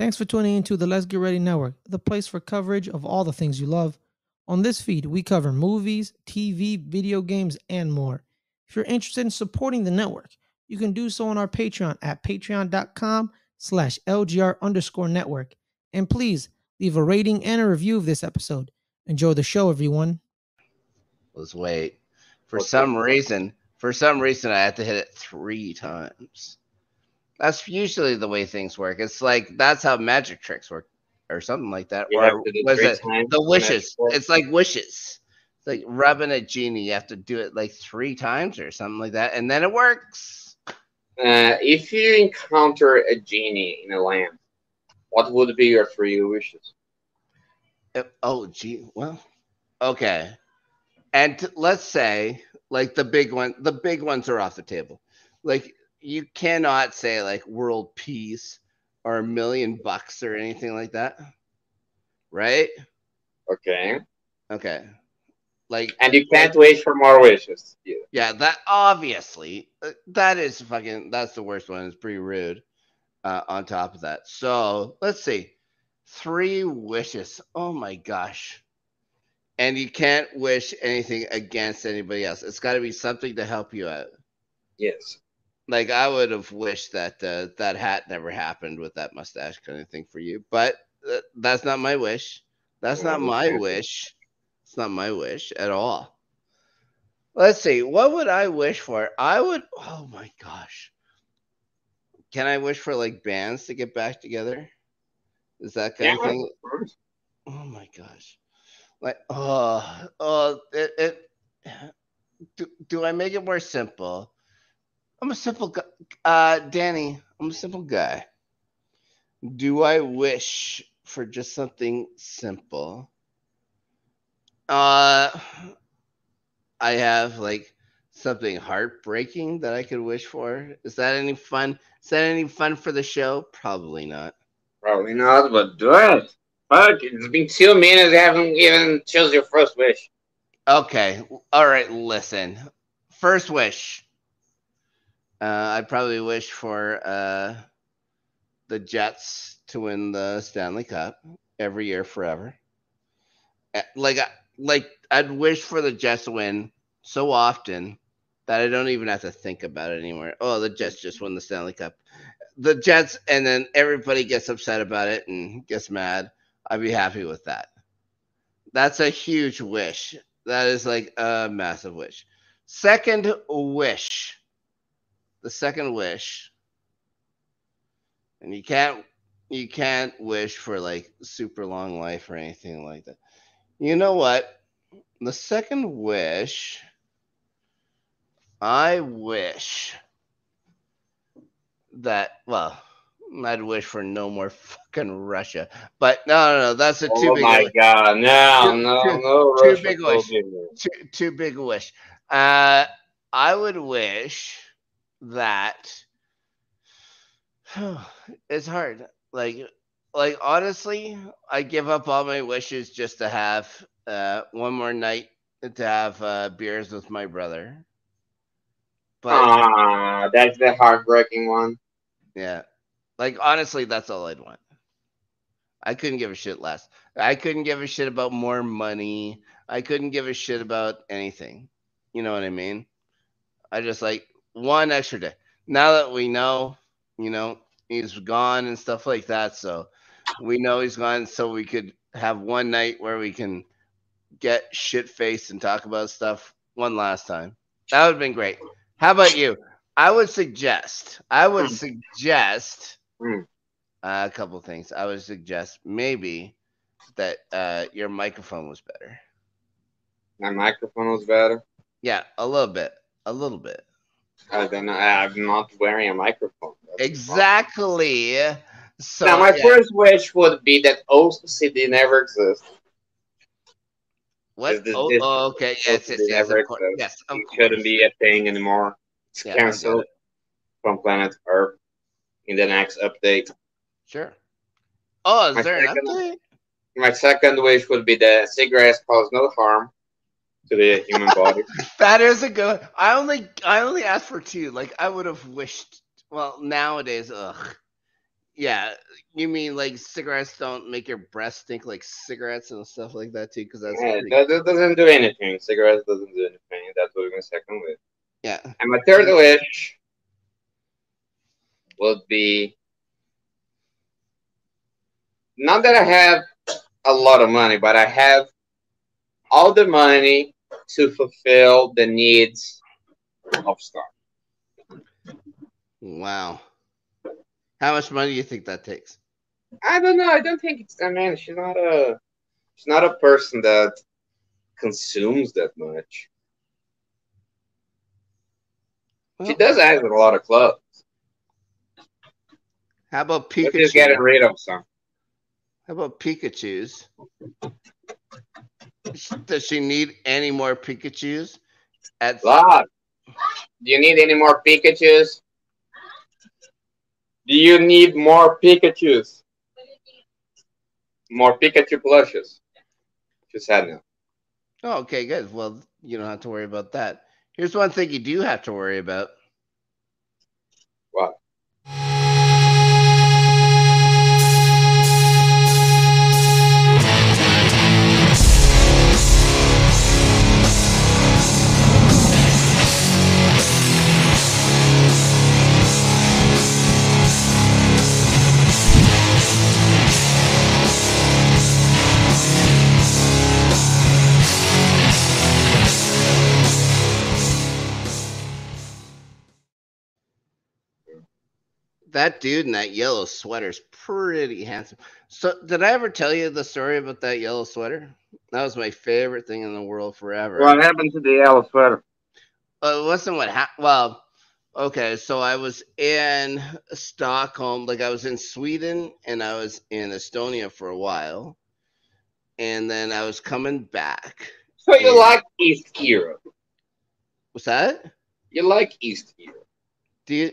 Thanks for tuning into the Let's Get Ready Network, the place for coverage of all the things you love. On this feed, we cover movies, TV, video games, and more. If you're interested in supporting the network, you can do so on our Patreon at patreon.com slash LGR underscore network. And please leave a rating and a review of this episode. Enjoy the show, everyone. Let's wait. For some reason, for some reason, I had to hit it three times. That's usually the way things work. It's like that's how magic tricks work, or something like that. You or have to do was it the wishes? It's like wishes. It's like rubbing a genie. You have to do it like three times or something like that, and then it works. Uh, if you encounter a genie in a lamp, what would be your three wishes? Uh, oh, gee. Well, okay. And let's say, like the big one, the big ones are off the table. Like you cannot say like world peace or a million bucks or anything like that, right? Okay. Okay. Like, And you can't wish for more wishes. Yeah. yeah, that obviously uh, that is fucking. That's the worst one. It's pretty rude. Uh, on top of that, so let's see, three wishes. Oh my gosh. And you can't wish anything against anybody else. It's got to be something to help you out. Yes. Like I would have wished that uh, that hat never happened with that mustache kind of thing for you, but uh, that's not my wish. That's not my wish. It's not my wish at all. Let's see. What would I wish for? I would. Oh my gosh. Can I wish for like bands to get back together? Is that kind Yeah, of thing? of. Oh my gosh. Like oh oh it, it do, do I make it more simple? I'm a simple guy. Uh Daney, I'm a simple guy. Do I wish for just something simple? Uh I have like something heartbreaking that I could wish for. Is that any fun? Is that any fun for the show? Probably not. Probably not, but do it. Fuck, it's been two minutes. I haven't even chose your first wish. Okay. All right. Listen. First wish. Uh, I probably wish for uh, the Jets to win the Stanley Cup every year forever. Uh, Like, like I'd wish for the Jets to win so often that I don't even have to think about it anymore. Oh, the Jets just won the Stanley Cup. The Jets, and then everybody gets upset about it and gets mad. I'd be happy with that. That's a huge wish. That is like a massive wish. Second wish. The second wish. And you can't you can't wish for like super long life or anything like that. You know what? The second wish I wish that well, I'd wish for no more fucking Russia. But no, no, no, that's a too oh big. my a- god, no, Too- no, too- no. too Russia big wish. too, too big a wish. Uh, I would wish that it's hard. Like, like honestly, I give up all my wishes just to have uh one more night to have uh, beers with my brother. But Ah, that's the heartbreaking one. yeah, like honestly, that's all I'd want. I couldn't give a shit less. I couldn't give a shit about more money. I couldn't give a shit about anything. You know what I mean? I just like one extra day. Now that we know, you know, he's gone and stuff like that, so we know he's gone, so we could have one night where we can get shit faced and talk about stuff one last time. That would have been great. How about you? I would suggest, I would Hmm. suggest uh, a couple things. I would suggest maybe that uh, your microphone was better. My microphone was better. Yeah, a little bit, a little bit. Uh, I don't know. I'm not wearing a microphone. That's Exactly. So now, my yeah. first wish would be that OCD never exists. What? this- Oh, this- oh, okay. Yes, yes, yes. never Of course. Yes, of It course. shouldn't be a thing anymore. It's Yeah, canceled it. from planet Earth in the next update. Sure. Oh, is My there an update? My second wish would be that cigarettes cause no harm to the human body. That is a good. I only I only asked for two. Like I would have wished. Well, nowadays, ugh, Yeah, you mean like cigarettes don't make your breath stink like cigarettes and stuff like that too? Because that's Yeah, pretty- that, that doesn't do anything. Cigarettes doesn't do anything. That's what my second wish. yeah. And my third wish would be not that I have a lot of money, but I have all the money to fulfill the needs of Star. Wow. How much money do you think that takes? I don't know. I don't think it's. I mean, she's not a. She's not a person that consumes that much. She Well, does have a lot of clothes. How about Let's just getting Pikachu? rid of some. How about Pikachu's? Does she need any more Pikachu's? At Lot. Do you need any more Pikachu's? Do you need more Pikachu's? More Pikachu plushes. She said no. oh, okay, good. Well, you don't have to worry about that. Here's one thing you do have to worry about. What? That dude in that yellow sweater's pretty handsome. So, did I ever tell you the story about that yellow sweater? That was my favorite thing in the world forever. What happened to the yellow sweater? Uh, it wasn't what happened. Well, okay, so I was in Stockholm, like I was in Sweden and I was in Estonia for a while, and then I was coming back. So you like East Europe? What's that? You like East Europe? Do you?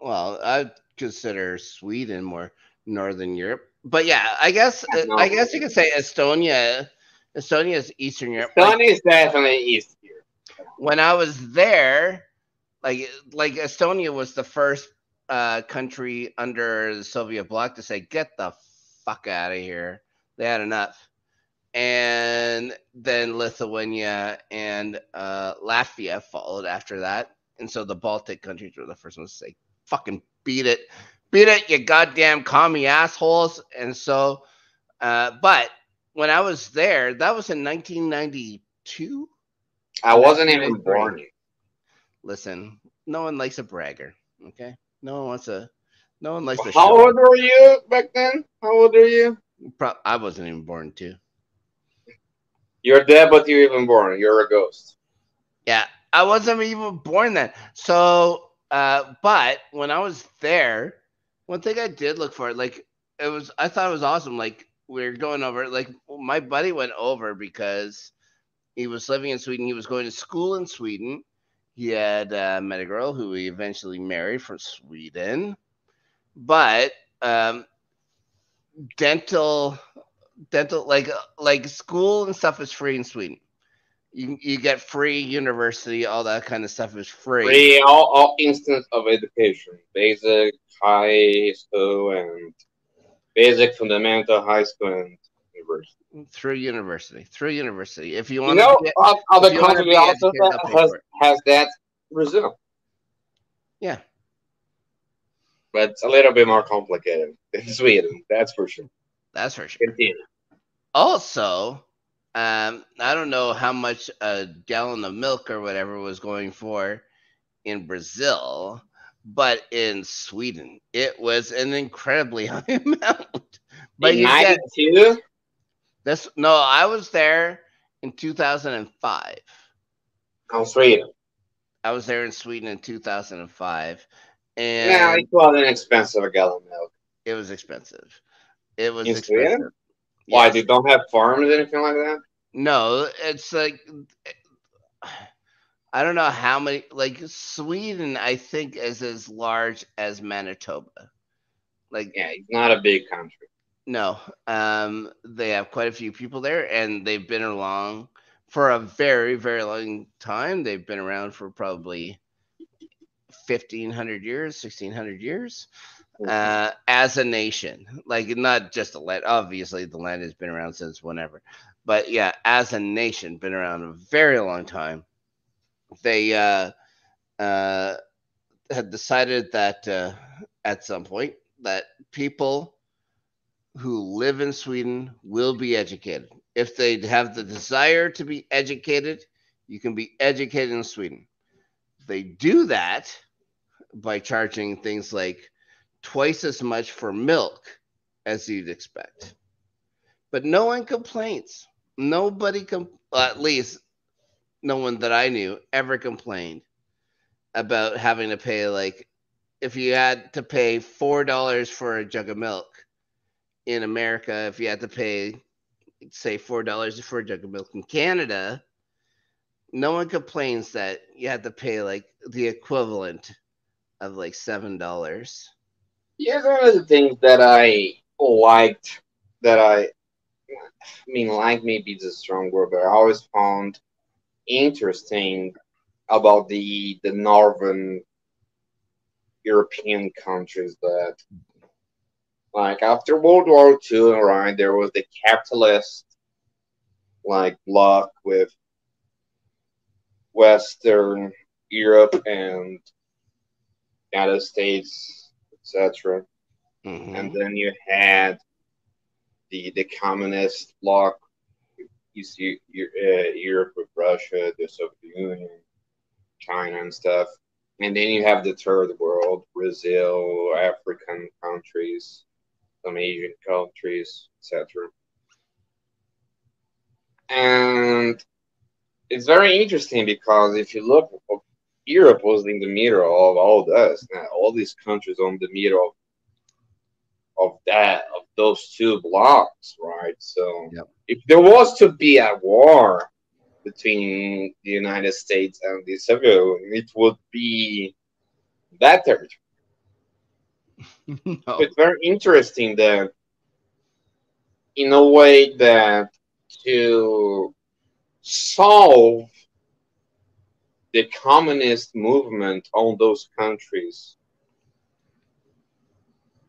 Well, I consider Sweden more Northern Europe, but yeah, I guess No. I guess you could say Estonia. Estonia is Eastern Europe. Estonia is definitely East Europe. when I was there, like like Estonia was the first uh, country under the Soviet bloc to say, "Get the fuck out of here." They had enough, and then Lithuania and uh, Latvia followed after that, and so the Baltic countries were the first ones to say, "Fucking beat it, beat it, you goddamn commie assholes." And so, uh, but when I was there, that was in 1992. I wasn't even born. Listen, no one likes a bragger. Okay, no one wants a. No one likes a. How show. old were you back then? How old are you? Pro- I wasn't even born too. You're dead, but you're even born. You're a ghost. Yeah, I wasn't even born then. So, uh, but when I was there, one thing I did look for, like, it was, I thought it was awesome. Like, we are going over, like, my buddy went over because he was living in Sweden. He was going to school in Sweden. He had uh, met a girl who he eventually married from Sweden. But, um, dental, dental, like, like school and stuff is free in Sweden you, you get free university, all that kind of stuff is free, Free all, all instance of education. Basic, high school, and basic, fundamental, high school, and university. through university. Through university. If you You want know, to get, other if countries also educated, that they'll has, has that Brazil. Yeah. But it's a little bit more complicated than Sweden, that's for sure. that's for sure. Continue. Also, um, I don't know how much a gallon of milk or whatever was going for in Brazil, but in Sweden, it was an incredibly high amount. But In you get 92, this. No, I was there in 2005. oh, Sweden. I was there in Sweden in 2005, and Yeah, it wasn't expensive a gallon of milk. it was expensive. It was In expensive. Sweden? Why? They don't have farms or anything like that? No, it's like I don't know how many. Like Sweden, I think is as large as Manitoba. Like Yeah, it's not a big country. no, um, they have quite a few people there, and they've been along for a very, very long time. They've been around for probably fifteen hundred years, sixteen hundred years. Uh, as a nation. Like not just the land. Obviously, the land has been around since whenever, but yeah, as a nation, been around a very long time. They uh, uh, had decided that uh, at some point that people who live in Sweden will be educated. If they have the desire to be educated, you can be educated in Sweden. They do that by charging things like twice as much for milk as you'd expect. But no one complains. Nobody, com- at least no one that I knew ever complained about having to pay like if you had to pay four dollars for a jug of milk in America, if you had to pay say four dollars for a jug of milk in Canada, no one complains that you had to pay like the equivalent of like seven dollars. Yeah, one of the things that I liked that I, I mean, like maybe it's a strong word, but I always found interesting about the the northern European countries that, like after World War II, right, there was the capitalist like bloc with Western Europe and United States, etc. Mm-hmm. And then you had the the communist bloc, East uh, Europe with Russia, the Soviet Union, China, and stuff. And then you have the third world, Brazil, African countries, some Asian countries, etc. And it's very interesting because if you look, Europe was in the middle of all this. Now, all these countries on the middle of, of that, of those two blocks, right? So Yep. if there was to be a war between the United States and the Soviet Union, it would be that territory. no. It's very interesting that, in a way, that to solve the communist movement on those countries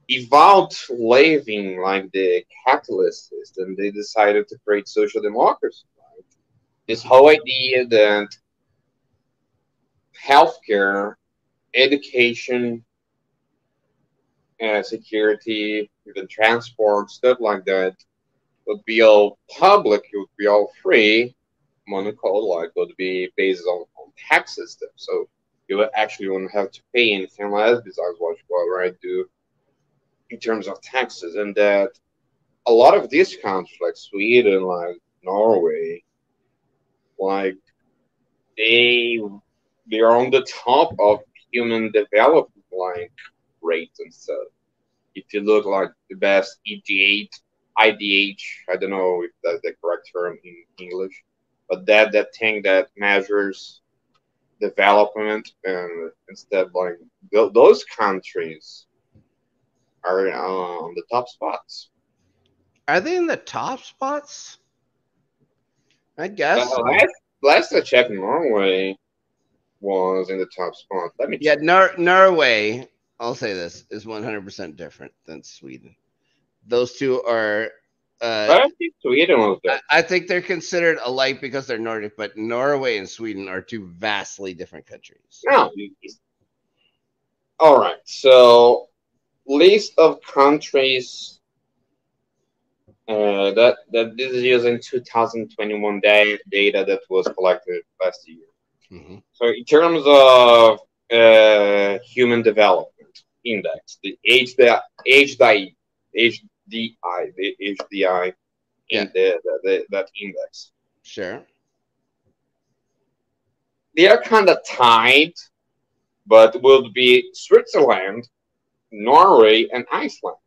without leaving like the capitalist system, they decided to create social democracy. Right? This whole idea that healthcare, education, uh, security, even transport, stuff like that, would be all public, it would be all free. Monocle like would be based on, tax system. So you actually wouldn't have to pay anything else besides what you do in terms of taxes. And that a lot of these countries like Sweden, like Norway, like they they are on the top of human development like rates and stuff. If you look like the best EG8, IDH, I don't know if that's the correct term in English, but that that thing that measures development and instead like th- those countries are uh, on the top spots. Are they in the top spots? I guess. Uh, last, last I checked, Norway was in the top spot. Let me Yeah. Nor- Norway, I'll say this, is 100% different than Sweden. Those two are, uh, I think Sweden was there. I, I think they're considered alike because they're Nordic, but Norway and Sweden are two vastly different countries. No. All right. So, list of countries uh, that that this is using 2021 da- data that was collected last year. Mhm. So, in terms of uh, human development index, the HDI, HDI, HDI, the HDI, Yeah. in the, the, the, that index, Sure. they are kind of tied, but will be Switzerland, Norway, and Iceland.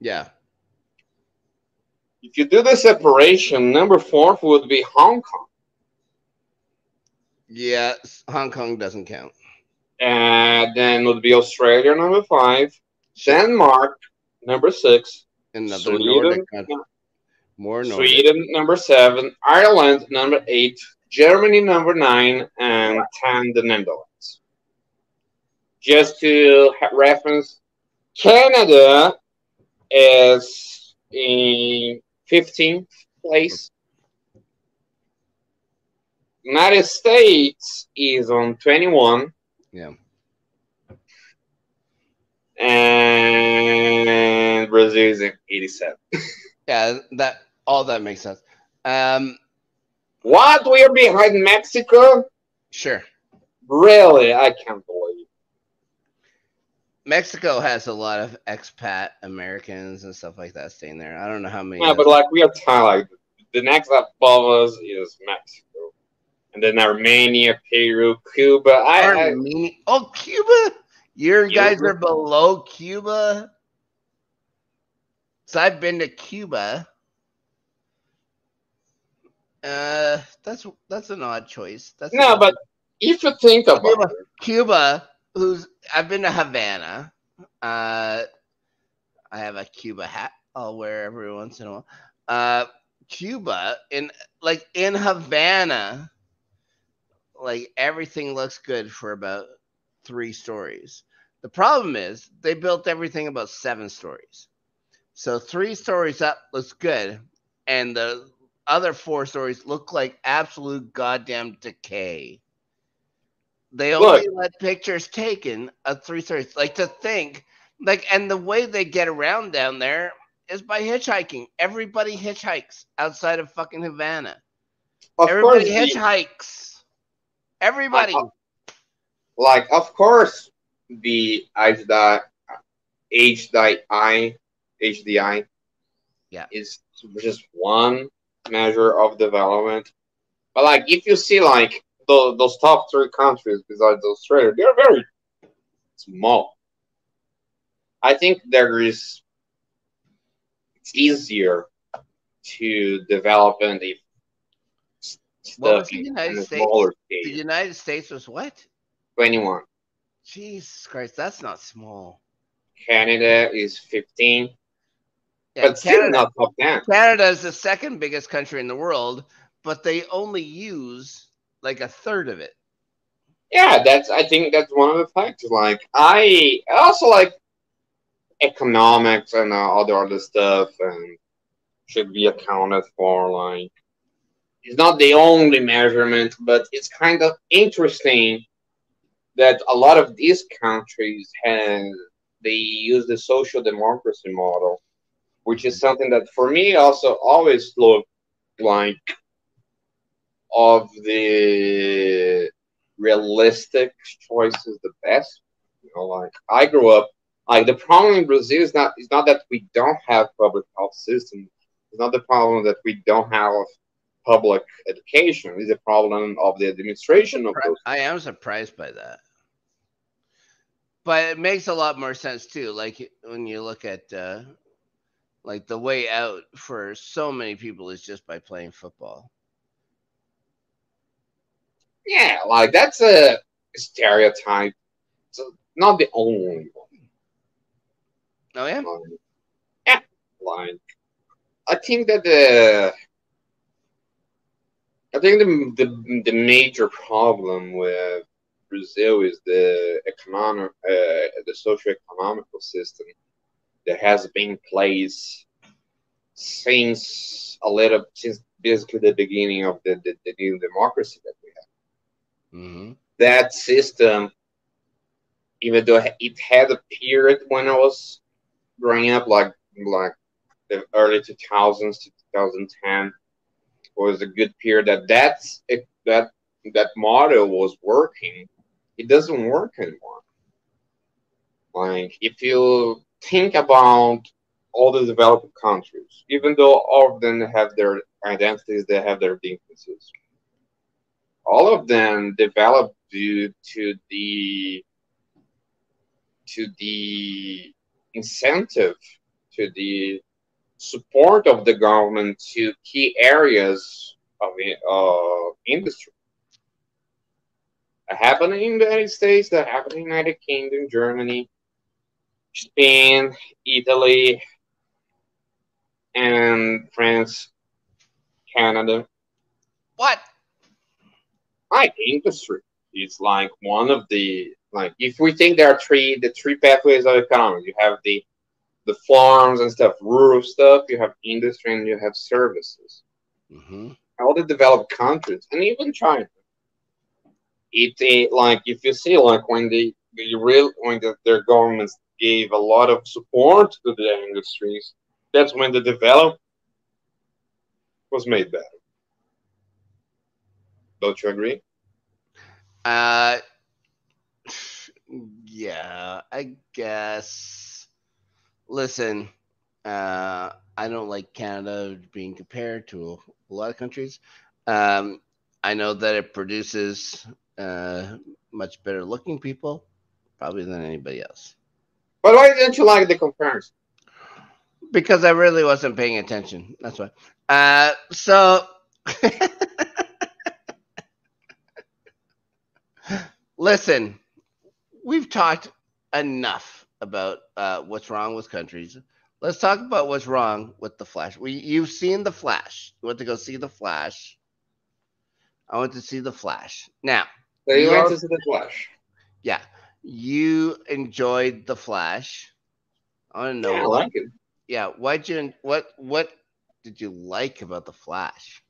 Yeah. If you do the separation, number four would be Hong Kong. Yeah. s- Hong Kong doesn't count. And then would be Australia, number five. Denmark, number six. Another Sweden, Nordic country. More Nordic. Sweden, number seven. Ireland, number eight. Germany, number nine. And 10, the Netherlands. Just to reference, Canada is in 15th place. United States is on 21. Yeah. And Brazil is in 87. Yeah, that all that makes sense. Um, What? We are behind Mexico? sure. Really? I can't believe. Mexico has a lot of expat Americans and stuff like that staying there. I don't know how many. Yeah, but like we are tied. Like the next above us is Mexico, and then Armenia, Peru, Cuba. I, I Armenia- oh, Cuba. Your guys are below Cuba. So I've been to Cuba. Uh, that's that's an odd choice. That's no, but if you think about Cuba. it, Cuba, who's I've been to Havana. Uh, I have a Cuba hat I'll wear every once in a while. Uh, Cuba in like in Havana, like everything looks good for about three stories. The problem is they built everything about seven stories. So three stories up looks good, and the other four stories look like absolute goddamn decay. They only let pictures taken of three stories. Like to think, like, and the way they get around down there is by hitchhiking. Everybody hitchhikes outside of fucking Havana. of Everybody hitchhikes. Everybody. Like of course the HDI, HDI, HDI, Yeah. is just one measure of development. But like if you see like the, those top three countries besides Australia, they're very small. I think there is it's easier to develop and if What was the United States? the. United States was what? 21. Jesus Christ, that's not small. Canada is 15, Yeah, but still Canada, not top 10. Canada is the second biggest country in the world, but they only use like a third of it. Yeah, that's I think that's one of the factors. Like I also like economics and uh, other other stuff, and should be accounted for. Like it's not the only measurement, but it's kind of interesting that a lot of these countries have they use the social democracy model, which is something that for me also always looked like of the realistic choices the best. You know, like I grew up like the problem in Brazil is not is not that we don't have public health system. It's not the problem that we don't have public education. It's a problem of the administration of those. I am surprised by that. But it makes a lot more sense too. Like when you look at uh, like the way out for so many people is just by playing football. Yeah, like that's a stereotype. So not the only one. Oh yeah. Like, yeah, like I think that the I think the the, the major problem with Brazil is the economic, uh, the socio-economical system that has been in place since a little since basically the beginning of the, the, the new democracy that we have. hmm That system, even though it had a period when I was growing up, like like the early 2000s to 2010, was a good period. That that's it, that that model was working. It doesn't work anymore. Like if you think about all the developed countries, even though all of them have their identities, they have their differences. All of them developed due to the to the incentive, to the support of the government to key areas of uh, industry. That happened in the United States, that happened in the United Kingdom, Germany, Spain, Italy, and France, Canada. What? I industry is like one of the Like if we think there are three the three pathways of economy, you have the the farms and stuff, rural stuff, you have industry and you have services. hmm All the developed countries and even China. It eh, like if you see like when the the real when the, their governments gave a lot of support to the industries, that's when the development was made better. Don't you agree? Uh, yeah, I guess. Listen, uh, I don't like Canada being compared to a lot of countries. Um, I know that it produces uh, much better looking people, probably than anybody else. But why didn't you like the comparison? Because I really wasn't paying attention. That's why. Uh, so. Listen, we've talked enough about uh, what's wrong with countries. Let's talk about what's wrong with the Flash. We, you've seen the Flash. You want to go see the Flash? I want to see the Flash. Now, You are- to the Flash. yeah, you enjoyed the Flash. I don't know. Yeah, I like it. yeah, why'd you? What? What did you like about the Flash?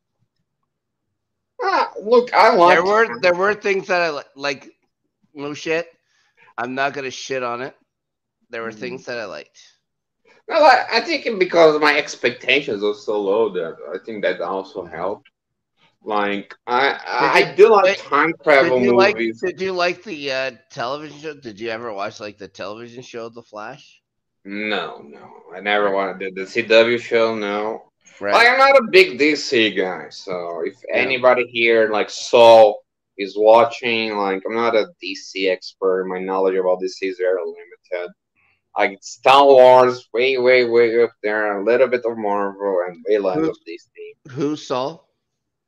Ah, look, I like there were there were things that I li- like. No shit. I'm not gonna shit on it. There were Mhm. things that I liked. Well, I, I think because my expectations are so low that I think that also helped. Like I, I, Did I do like time travel you like? movies. Did you like the uh, television show? Did you ever watch like the television show The Flash? No, no, I never wanted the, the CW show. No, Right. like I'm not a big DC guy. So if Yeah. anybody here like Saul is watching, like I'm not a DC expert. My knowledge about DC is very limited. Like Star Wars, way, way, way up there. A little bit of Marvel and way less of DC. Who saw?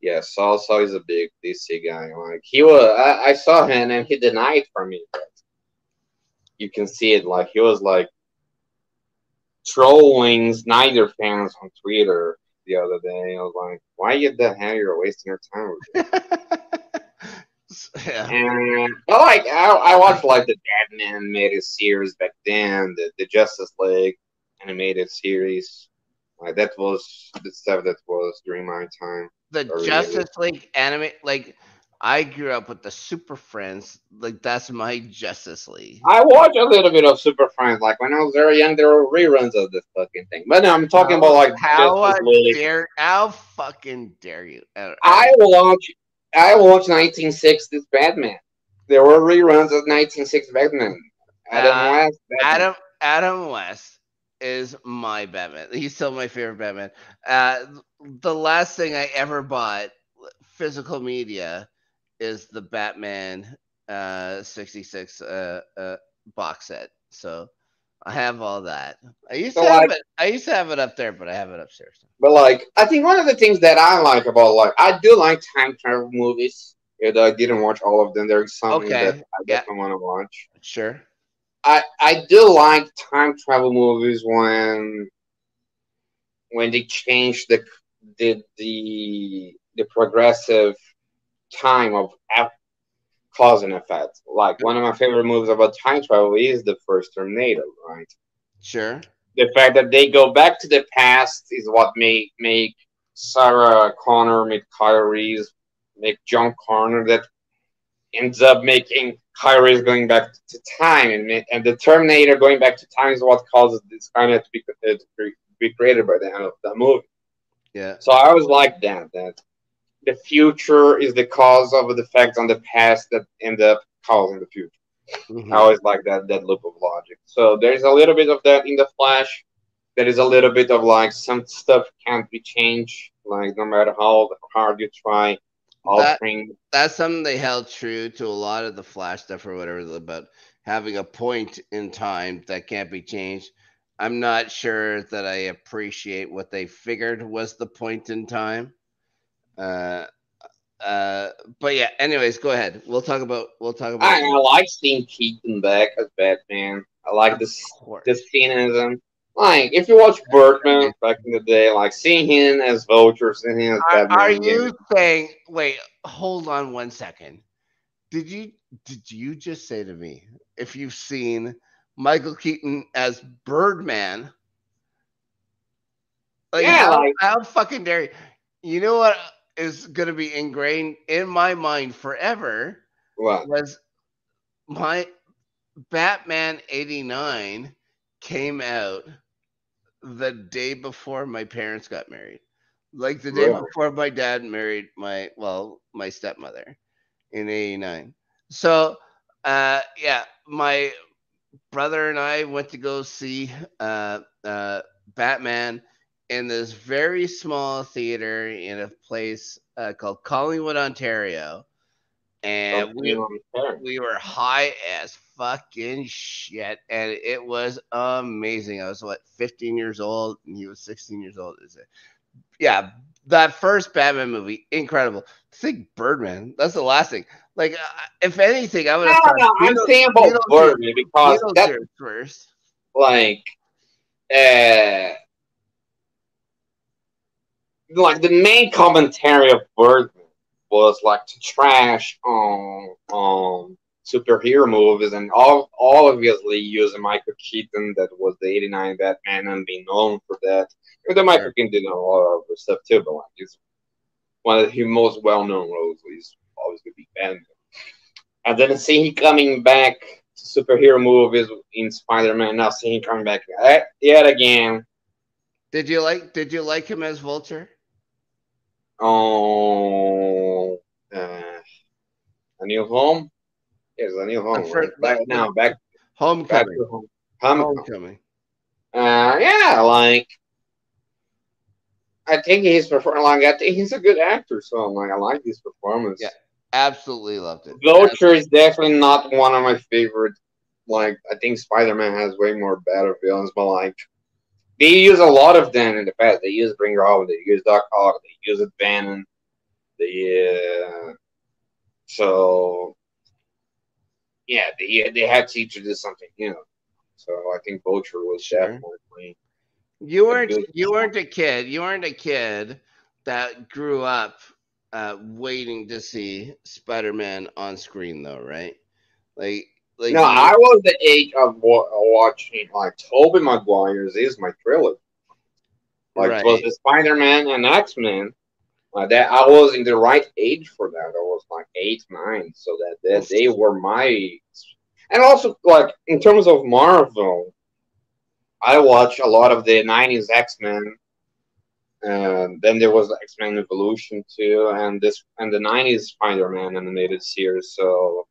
Yeah, Saul Saul is a big DC guy. Like he was, I, I saw him and he denied for me. But you can see it. Like he was like trolling Snyder fans on Twitter the other day. I was like, why you the hell you're wasting your time? With yeah. and but like I, I watched like the Batman animated series back then, the, the Justice League animated series. Like that was the stuff that was during my time. The Justice League anime, like I grew up with the Super Friends. Like that's my Justice League. I watched a little bit of Super Friends. Like when I was very young, there were reruns of this fucking thing. But no, I'm talking about like how dare how fucking dare you? I watch. I watched 1960s Batman. There were reruns of 1960s Batman. Adam Uh, West. Batman. Adam Adam West is my Batman. He's still my favorite Batman. Uh, the last thing I ever bought physical media is the Batman uh 66 uh, uh box set. So I have all that. I used to So, have like- it. I used to have it up there, but I have it upstairs. But like, I think one of the things that I like about like, I do like time travel movies. Although I didn't watch all of them, there's some Okay, that I yeah. definitely want to watch. Sure. I I do like time travel movies when when they change the the the the progressive time of cause and effect. Like one of my favorite movies about time travel is the first Terminator, right? Sure. The fact that they go back to the past is what make make Sarah Connor, make Kyle Reese, make John Connor that ends up making Kyle Reese going back to time, and and the Terminator going back to time is what causes this kind of to be, uh, to be- created by the end of the movie. Yeah. So I always like that that the future is the cause of the effects on the past that end up causing the future. Mhm. I always like that that loop of logic. So there's a little bit of that in the Flash. There is a little bit of like some stuff can't be changed, like no matter how hard you try That- altering. that's something they held true to a lot of the flash stuff or whatever about having a point in time that can't be changed i'm not sure that i appreciate what they figured was the point in time uh uh but yeah anyways go ahead we'll talk about we'll talk about I, I like seeing Keaton back as Batman. I like this Of course. the cynicism. Like if you watch Birdman back in the day, like seeing him as Vulture, seeing him as are, Batman. are you saying wait hold on one second Did you did you just say to me if you've seen Michael Keaton as Birdman? Like, Yeah, how, like- how fucking dare you? You know what is gonna be ingrained in my mind forever What? was my Batman 89 came out the day before my parents got married. Like the day Really? before my dad married my well, my stepmother in 89. So uh yeah, my brother and I went to go see uh uh Batman in this very small theater in a place uh, called Collingwood, Ontario. And we we were high as fucking shit, and it was amazing. I was what 15 years old, and he was 16 years old. Is it? Yeah, that first Batman movie, incredible. Think Birdman. That's the last thing. Like, uh, if anything, I would No, have thought no, I'm saying about Birdman because Beetlejuice that first. like uh like the main commentary of Birdman was like to trash on um superhero movies and all obviously using Michael Keaton that was the eighty nine Batman and being known for that. Even though Michael. Keaton did a lot of stuff too, but like he's one of his most well known roles is always gonna be Batman. And then see him coming back to superhero movies in Spider Man, now see him coming back eh, yet again. Did you like? Did you like him as Vulture? Oh, uh, a new home. Yes, a new home. Right? Back now, back back Homecoming. to home. Home, Homecoming. Uh, yeah, like I think he's performing. Like I think he's a good actor, so I'm like I like his performance. Yeah. Absolutely loved it. Vulture is definitely not one of my favorite. Like I think Spider Man has way more better villains, but like they use a lot of them in the past. They use Bringer Hall, they use Doc Ock, they use Bannon. They uh, so yeah, they they had to introduce something new. So I think Vulture was Sure. definitely You weren't you weren't a kid. You weren't a kid that grew up uh, waiting to see Spider-Man on screen, though, right? Like, like no. I was the age of watching like Tobey Maguire's is my trilogy. Like Right. was the Spider Man and X Men. Like uh, that, I was in the right age for that. I was like eight, nine, so that, that they were my. And also, like in terms of Marvel, I watch a lot of the '90s X Men, and then there was X Men Evolution too, and this and the '90s Spider Man animated series. So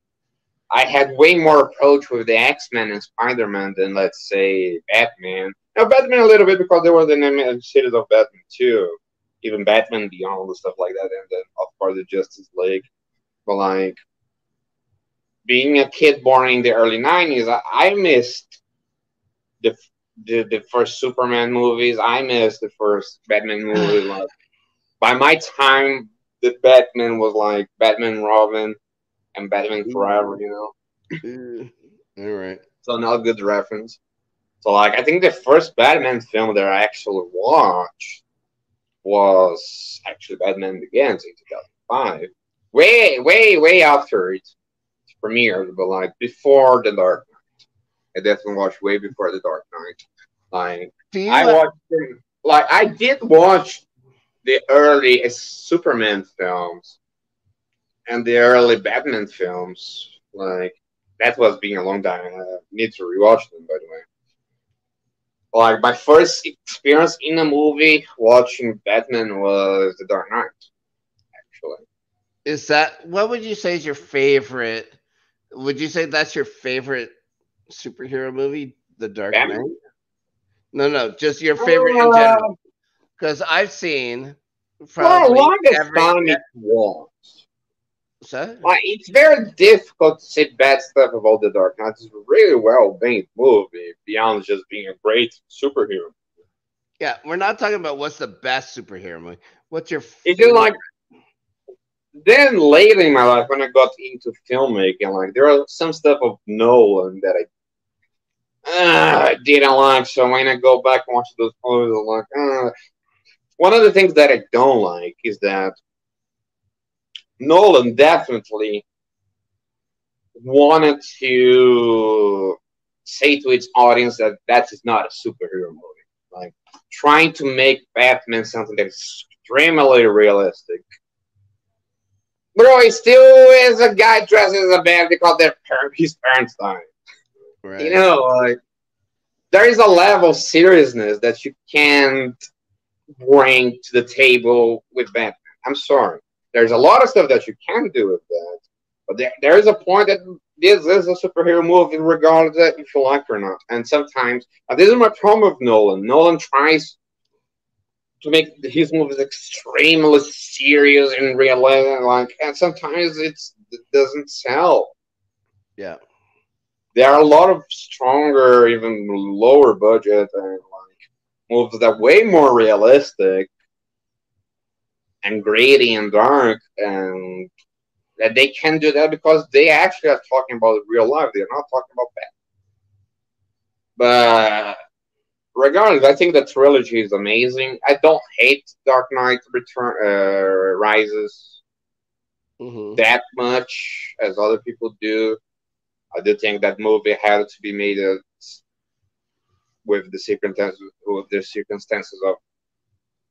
I had way more approach with the X Men and Spider Man than let's say Batman. Now Batman a little bit because there were the animated series of Batman too, even Batman Beyond and stuff like that, and then of course the Justice League. But like being a kid born in the early '90s, I, I missed the, the the first Superman movies. I missed the first Batman movie. like by my time, the Batman was like Batman Robin and Batman Forever, you know. All right. So not good reference. So like I think the first Batman film that I actually watched was actually Batman Begins in 2005. Way, way, way after it premiered, but like before The Dark Knight. I definitely watched way before The Dark Knight. Like I uh, watched like I did watch the early Superman films and the early Batman films. Like that was being a long time. I need to rewatch them, by the way. Like my first experience in a movie watching Batman was The Dark Knight. Actually, is that what would you say is your favorite? Would you say that's your favorite superhero movie, The Dark Batman? Knight? No, no, just your favorite in uh, general. Because I've seen probably longest every. was. So? Like it's very difficult to say bad stuff about the Dark Knight. It's a really well made movie beyond just being a great superhero. Yeah, we're not talking about what's the best superhero movie. What's your It's just like then later in my life when I got into filmmaking, like there are some stuff of Nolan that I uh, didn't like. So when I go back and watch those movies, I'm like, uh. one of the things that I don't like is that Nolan definitely wanted to say to its audience that that is not a superhero movie. Like trying to make Batman something that's extremely realistic. Bro, he still is a guy dressed as a man because their his parents died. Right. You know, like there is a level of seriousness that you can't bring to the table with Batman. I'm sorry. There's a lot of stuff that you can do with that, but there, there is a point that this is a superhero movie, regardless of if you like or not. And sometimes, uh, this is my problem with Nolan. Nolan tries to make his movies extremely serious and realistic, like, and sometimes it's, it doesn't sell. yeah. There are a lot of stronger, even lower budget and like movies that way more realistic and gritty and dark, and that they can do that because they actually are talking about real life. They're not talking about that. But regardless, I think the trilogy is amazing. I don't hate Dark Knight Return uh, Rises hmm that much as other people do. I do think that movie had to be made uh, with the circumstances with the circumstances of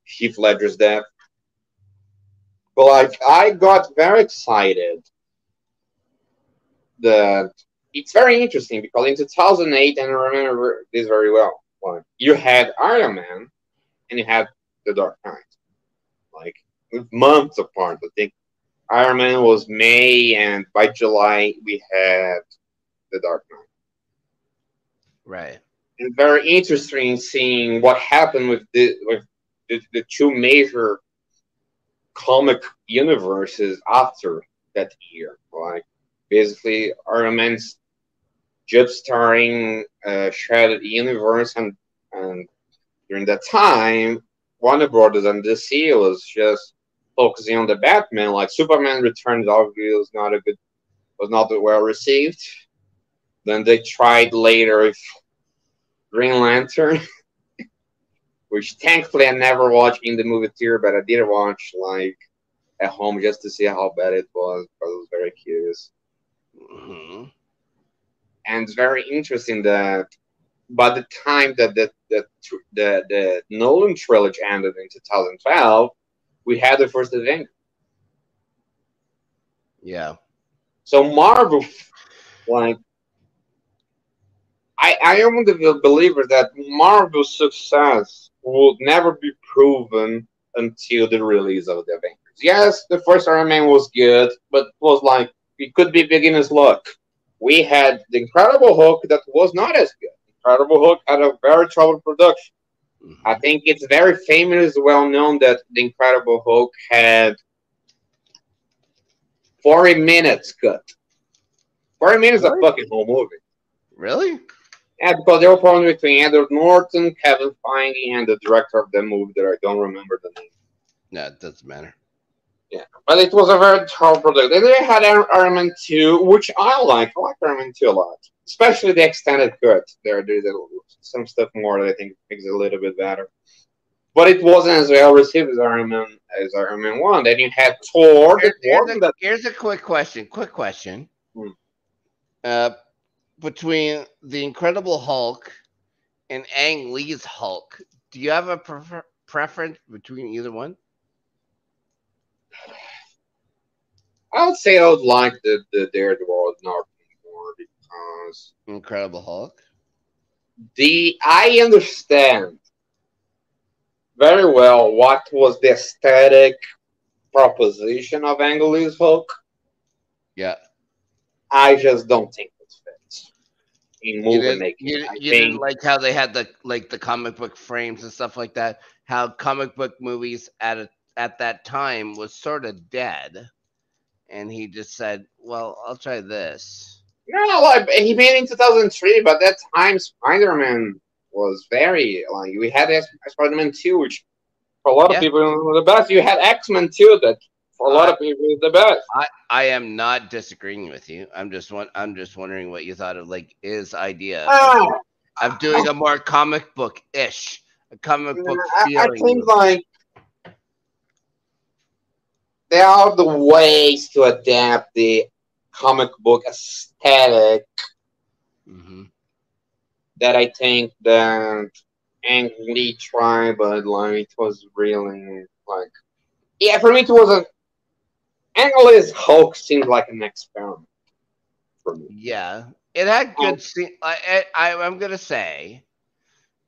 Heath Ledger's death. But like I got very excited that it's very interesting because in 2008, and I remember this very well, like you had Iron Man and you had The Dark Knight, like months apart. I think Iron Man was May, and by July we had The Dark Knight. Right. And very interesting seeing what happened with the with the, the two major comic universes after that year. Like basically Man's jump starring uh, Shattered Universe, and and during that time, Warner Brothers and DC was just focusing on the Batman. Like Superman Returns, obviously was not a good, was not well received. Then they tried later with Green Lantern, which thankfully I never watched in the movie theater, but I did watch like at home just to see how bad it was. I was very curious, hmm and it's very interesting that by the time that the the the, the Nolan trilogy ended in 2012, we had the first Avenger. Yeah. So Marvel, like, I I am the believer that Marvel's success will never be proven until the release of the Avengers. Yes, the first Iron Man was good, but it was like it could be beginner's luck. We had the Incredible Hulk that was not as good. Incredible Hulk had a very troubled production. Mhm. I think it's very famous, well known that the Incredible Hulk had 40 minutes cut. 40 minutes of Really? fucking whole movie. Really? Yeah, because there were problems between Edward Norton, Kevin Feige, and the director of the movie that I don't remember the name. No, it doesn't matter. Yeah, but it was a very tough product. And they had Iron Man 2, which I like. I like Iron Man 2 a lot. Especially the extended cut. There, there's a- some stuff more that I think makes it a little bit better. But it wasn't as well received as Iron Man as Iron Man 1. Then you had Thor. Here- here's, a, here's a quick question. Quick question. Hmm. Uh, between the Incredible Hulk and Ang Lee's Hulk, do you have a prefer- preference between either one? I would say I would like the, the Daredevil Norton more because Incredible Hulk. the I understand very well what was the aesthetic proposition of Ang Lee's Hulk. Yeah. I just don't think in You movie didn't, making. you, I you didn't like how they had the like the comic book frames and stuff like that. How comic book movies at a, at that time was sort of dead, and he just said, "Well, I'll try this." no, like he made it in 2003, but that time Spider-Man was very like we had S- Spider-Man 2, which for a lot Yeah. of people was the best. You had X-Men 2, that for a lot of people is the best. I, I am not disagreeing with you. I'm just one. I'm just wondering what you thought of like his idea of- Ah, of doing a more comic book ish, a comic book I, I feeling. think like there are the ways to adapt the comic book aesthetic hmm that I think that Ang Lee tried, but like it was really like yeah, for me it wasn't. Ang Lee's Hulk seemed like an experiment for me. Yeah, it had Oh. good. scene. I, I I'm gonna say,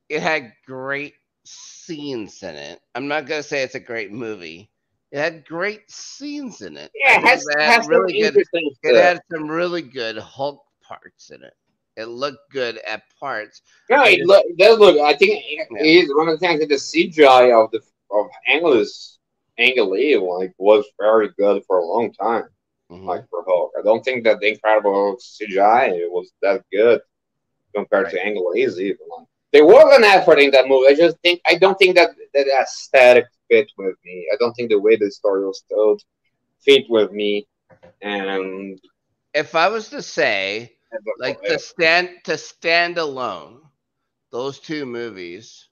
it had great scenes in it. I'm not gonna say it's a great movie. It had great scenes in it. Yeah, it has, it has some really good. It had some really good Hulk parts in it. It looked good at parts. No, it, look, it does look. I think it Yeah. is one of the things that the CGI of the of Ang Lee's Ang Lee like was very good for a long time. Mhm. Like for Hulk, I don't think that the Incredible Hulk CGI was that good compared to Right. Ang Lee's even. Like, there was an effort in that movie. I just think I don't think that that aesthetic fit with me. I don't think the way the story was told fit with me. And If I was to say, like to stand to stand alone, those two movies,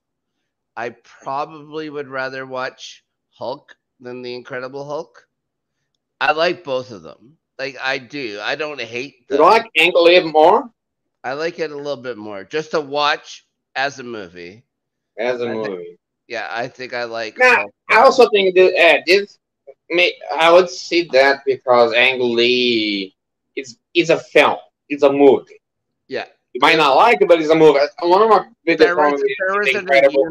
I probably would rather watch Hulk than the Incredible Hulk. I like both of them. Like I do. I don't hate you them. like Ang Lee more I like it a little bit more just to watch as a movie. as a I think- movie. Yeah, I think I like. Nah, I also think that uh, this may I would see that because Ang Lee is is a film. It's a movie. Yeah, You might not like it, but it's a movie. One of my biggest there problems is isn't Incredible.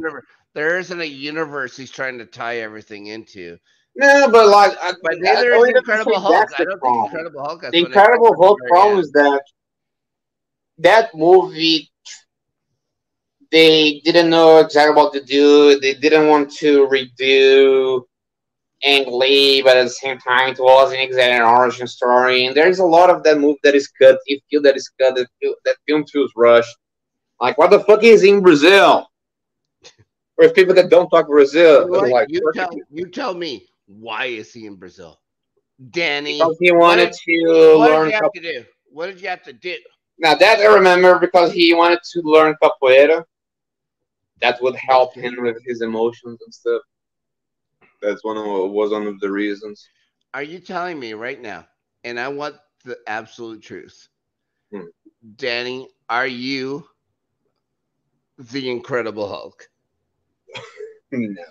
There isn't a universe he's trying to tie everything into. No, but like, I, But I neither don't is Incredible Hulk. I don't think. Incredible Hulk. The Incredible Hulk problem is that that movie they didn't know exactly what to do. They didn't want to redo Ang Lee, but at the same time, it wasn't exactly an origin story. And there's a lot of that movie that is cut. You feel that is cut. That, that film feels rushed. Like, what the fuck is in Brazil? With people that don't talk Brazil, You, like- you tell you tell me why is he in Brazil, Daney? because he wanted did- to What did learn. you have to do? What did you have to do? now that I remember, because he wanted to learn capoeira. That would help him with his emotions and stuff. That's one of was one of the reasons. Are you telling me right now? And I want the absolute truth, Hmm. Daney. Are you the Incredible Hulk? No,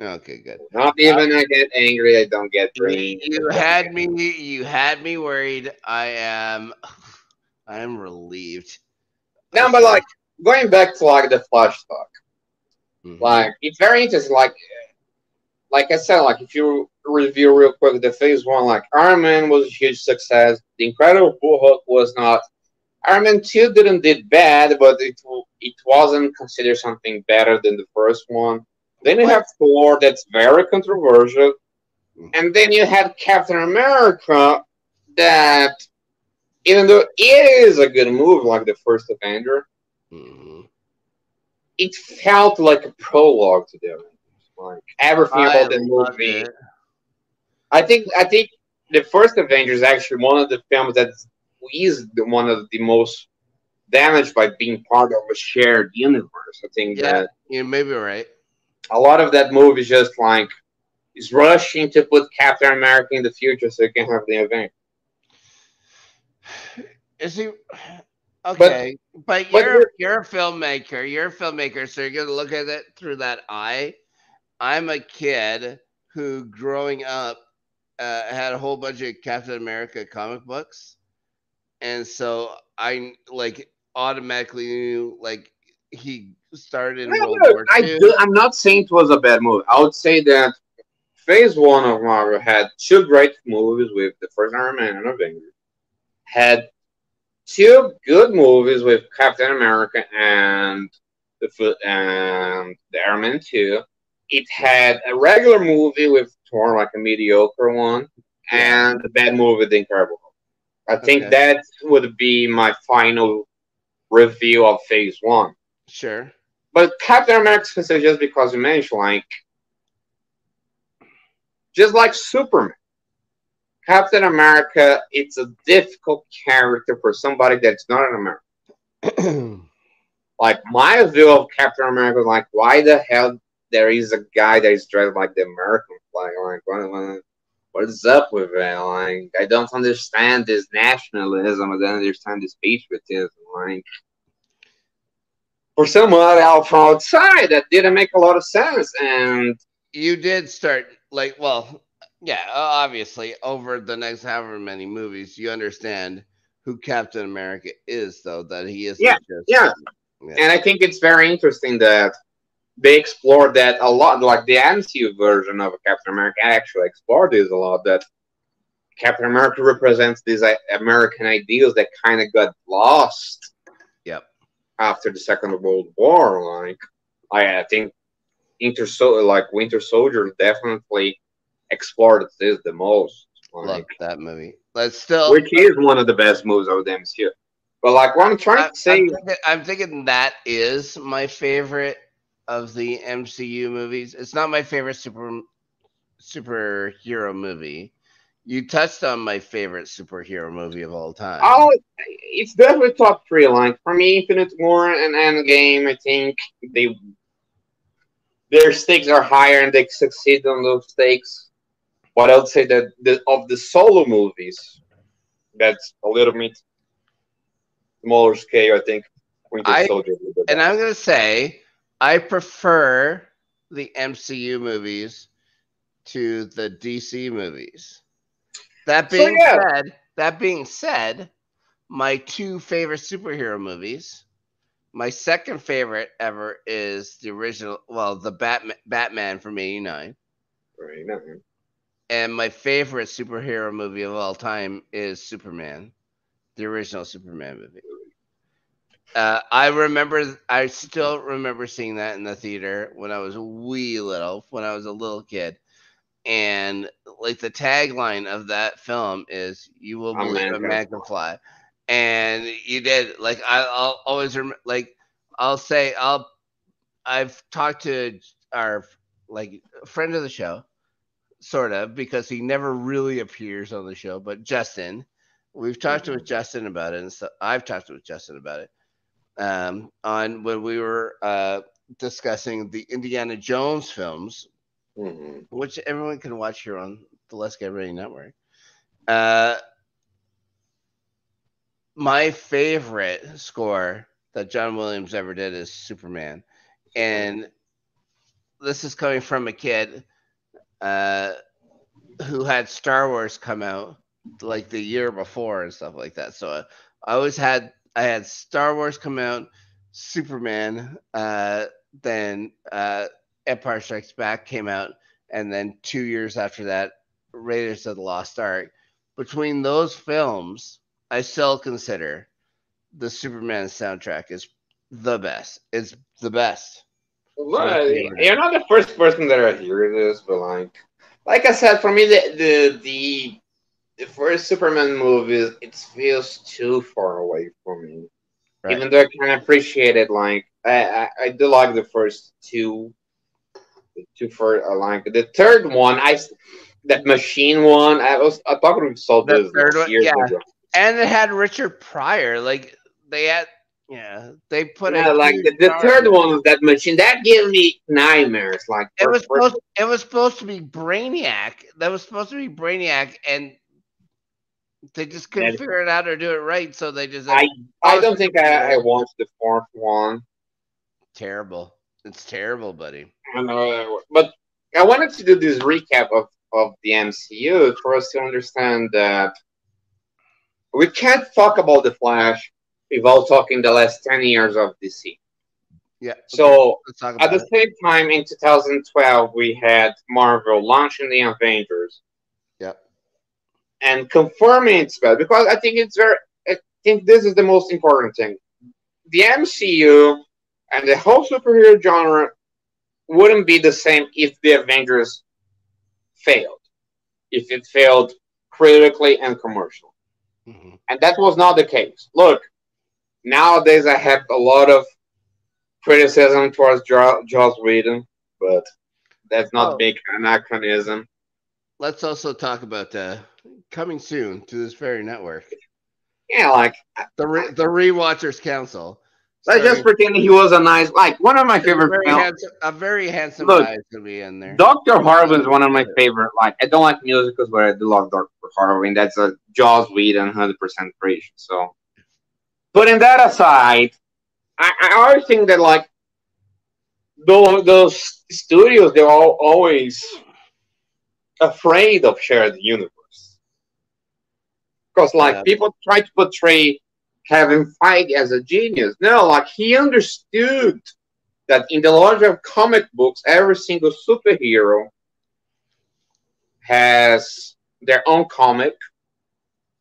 Okay, good. not even I get angry. I don't get You, drained. you had me. You had me worried. I am. I am relieved. No, but like going back to like the flash talk, Mhm. like it's very interesting. Like, like I said, like if you review real quick the phase one, like Iron Man was a huge success. The Incredible Hulk was not. Iron Man two didn't did bad, but it it wasn't considered something better than the first one. Then you have Thor, that's very controversial, Mhm. and then you had Captain America, that even though it is a good move, like the first Avenger, Mhm. it felt like a prologue to the Avengers. Like everything I about the movie. it. I think I think the first Avengers is actually one of the films that is the, one of the most damaged by being part of a shared universe. I think Yeah, that you may be right. a lot of that movie is just like is rushing to put Captain America in the future so you can have the event. Is he okay? But, but you're we're- you're a filmmaker. You're a filmmaker, so you're gonna look at it through that eye. I'm a kid who, growing up, uh, had a whole bunch of Captain America comic books, and so I like automatically knew like he started in No, World no, War I II. do, I'm not saying it was a bad movie. I would say that Phase One of Marvel had two great movies with the first Iron Man and Avengers. Had two good movies with Captain America and the Foot and the Iron Man Two. It had a regular movie with Thor, like a mediocre one, and a bad movie with the Incredible. I think Okay. that would be my final review of Phase One. Sure. But Captain America specifically, just because you mentioned, like, just like Superman, Captain America, it's a difficult character for somebody that's not an American. Like, my view of Captain America is like, why the hell there is a guy that is dressed like the American flag? Like, what's up with it? Like, I don't understand this nationalism. I don't understand this patriotism. Like, for someone out from outside, that didn't make a lot of sense. And you did start like, well, yeah, obviously, over the next however many movies, you understand who Captain America is, though that he is. Yeah, just, yeah. yeah. And I think it's very interesting that they explored that a lot. Like the MCU version of Captain America actually explored this a lot. That Captain America represents these uh, American ideals that kind of got lost. Yep. After the Second World War, like I, I think Inter like Winter Soldier definitely explored this the most. Like, Love that movie. But still, which is one of the best movies of the MCU. But like what I'm trying I, to say, I'm thinking, I'm thinking that is my favorite of the MCU movies. It's not my favorite super superhero movie. You touched on my favorite superhero movie of all time. Oh, it's definitely top three. Like for me, Infinite War and Endgame, I think they their stakes are higher and they succeed on those stakes. But I would say that the, of the solo movies, that's a little bit smaller scale. I think I. And I'm gonna say I prefer the MCU movies to the DC movies. That being so, yeah. said, that being said, my two favorite superhero movies. My second favorite ever is the original, well, the Batman, Batman from '89. Right. And my favorite superhero movie of all time is Superman, the original Superman movie. Uh, I remember, I still remember seeing that in the theater when I was wee little, when I was a little kid. And like the tagline of that film is "You will believe a fly," and you did. Like I, will always remember. Like I'll say, I'll. I've talked to our like friend of the show, sort of, because he never really appears on the show. But Justin, we've talked mm-hmm. with Justin about it, and so I've talked with Justin about it um, on when we were uh, discussing the Indiana Jones films, mm-hmm. which everyone can watch here on the Let's Get Ready Network. Uh, my favorite score that John Williams ever did is Superman, and this is coming from a kid uh, who had Star Wars come out like the year before and stuff like that. So uh, I always had I had Star Wars come out, Superman, uh, then uh, Empire Strikes Back came out, and then two years after that, Raiders of the Lost Ark. Between those films, I still consider the Superman soundtrack is the best. It's the best. Well, you're not the first person that I hear this, but like, like I said, for me, the the the the first Superman movie, it feels too far away for me. Right. Even though I can appreciate it, like I, I, I do like the first two, the two first. I uh, like the third one. I that machine one. I was I thought we saw this years yeah. Ago. And it had Richard Pryor. Like they had yeah, they put yeah, like the, the third one was that machine that gave me nightmares. Like it was supposed, it was supposed to be Brainiac. That was supposed to be Brainiac, and they just couldn't figure it out or do it right, so they just. I I don't think I, I watched the fourth one. Terrible. It's terrible, buddy. I know, but I wanted to do this recap of of the MCU for us to understand that we can't talk about the Flash without talking the last ten years of DC. Yeah. So at the it. same time, in 2012, we had Marvel launching the Avengers and confirming it's bad because I think it's very. I think this is the most important thing. The MCU and the whole superhero genre wouldn't be the same if the Avengers failed, if it failed critically and commercially. Mm-hmm. And that was not the case. Look, nowadays I have a lot of criticism towards Joss Whedon, but that's not oh. big anachronism. Let's also talk about uh, coming soon to this very network. Yeah, like the re- the Rewatchers Council. Let's just pretend he was a nice, like one of my favorite very films. handsome, a very handsome Look, guy to be in there. Doctor is one of my favorite. Like I don't like musicals, but I do love Doctor and that's a Joss Whedon hundred percent creation. So, putting that aside, I, I always think that like those those studios they're all always afraid of shared universe because like Yeah. people try to portray Kevin Feige as a genius. No, like he understood that in the logic of comic books, every single superhero has their own comic,